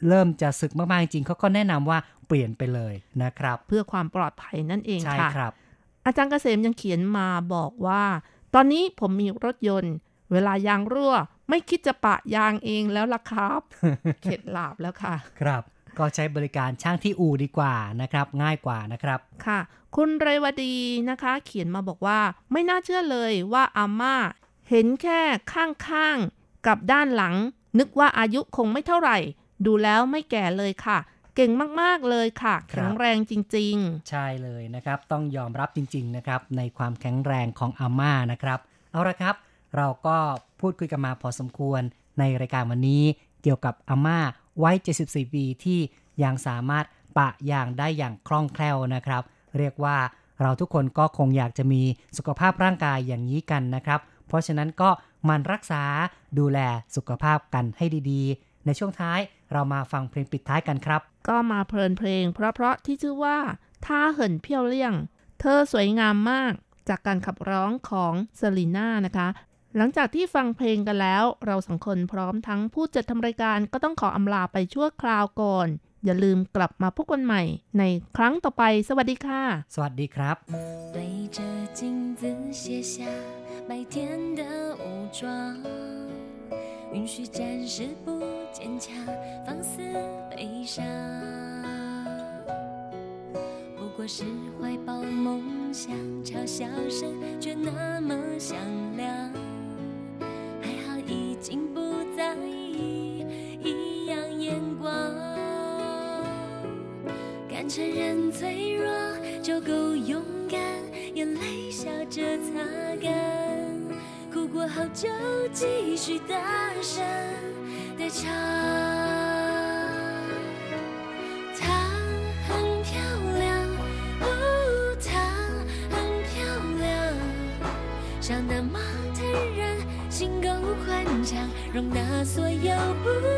เริ่มจะสึกมากๆจริงเขาก็แนะนำว่าเปลี่ยนไปเลยนะครับ เพื่อความปลอดภัยนั่นเองใช่ค่ะครับ อาจารย์เกษมยังเขียนมาบอกว่า ตอนนี้ผมมีรถยนต์ เวลายางรั่ว ไม่คิดจะปะยางเองแล้วล่ะครับ เข็ดหลาบแล้วค่ะ ครับ ก็ใช้บริการช่างที่อู่ดีกว่านะครับ ง่ายกว่านะครับค่ะ คุณเรวดีนะคะ เขียนมาบอกว่า ไม่น่าเชื่อเลยว่าอาม่า เห็นแค่ข้างๆกับด้านหลัง นึกว่าอายุคงไม่เท่าไหร่ ดูแล้วไม่แก่เลยค่ะเก่งมาก ๆ เลยค่ะครับแข็งแรงจริงใช่เลยนะครับ ต้องยอมรับจริง ๆ นะครับ ในความแข็งแรงของอาม่านะครับ เอาละครับ เราก็พูดคุยกันมาพอสมควรในรายการวันนี้เกี่ยวกับอาม่าวัย74 ปีที่ยังสามารถปะยางได้อย่างคล่องแคล่วนะครับ เรียกว่าเราทุกคนก็คงอยากจะมีสุขภาพร่างกายอย่างนี้กันนะครับ เพราะฉะนั้นก็มันรักษาดูแลสุขภาพกันให้ดีๆ ในช่วงท้ายเรามาฟังเพลงปิดท้ายกันครับ ก็มาเพลินเพลง เพราะๆที่ชื่อว่าท่าเหินเพียวเลี่ยง เธอสวยงามมากจากการขับร้องของเซรีน่านะคะ หลังจากที่ฟังเพลงกันแล้ว เราสังคนพร้อมทั้งผู้จัดทำรายการก็ต้องขออำลาไปชั่วคราวก่อน อย่าลืมกลับมาพบกันใหม่ ในครั้งต่อไป สวัสดีค่ะ สวัสดีครับ白天的武装允许暂时不坚强放肆悲伤不过是怀抱梦想嘲笑声却那么响亮竟不在意一样眼光。敢承认脆弱就够勇敢，眼泪笑着擦干。哭过后就继续大声的唱。强，容纳所有不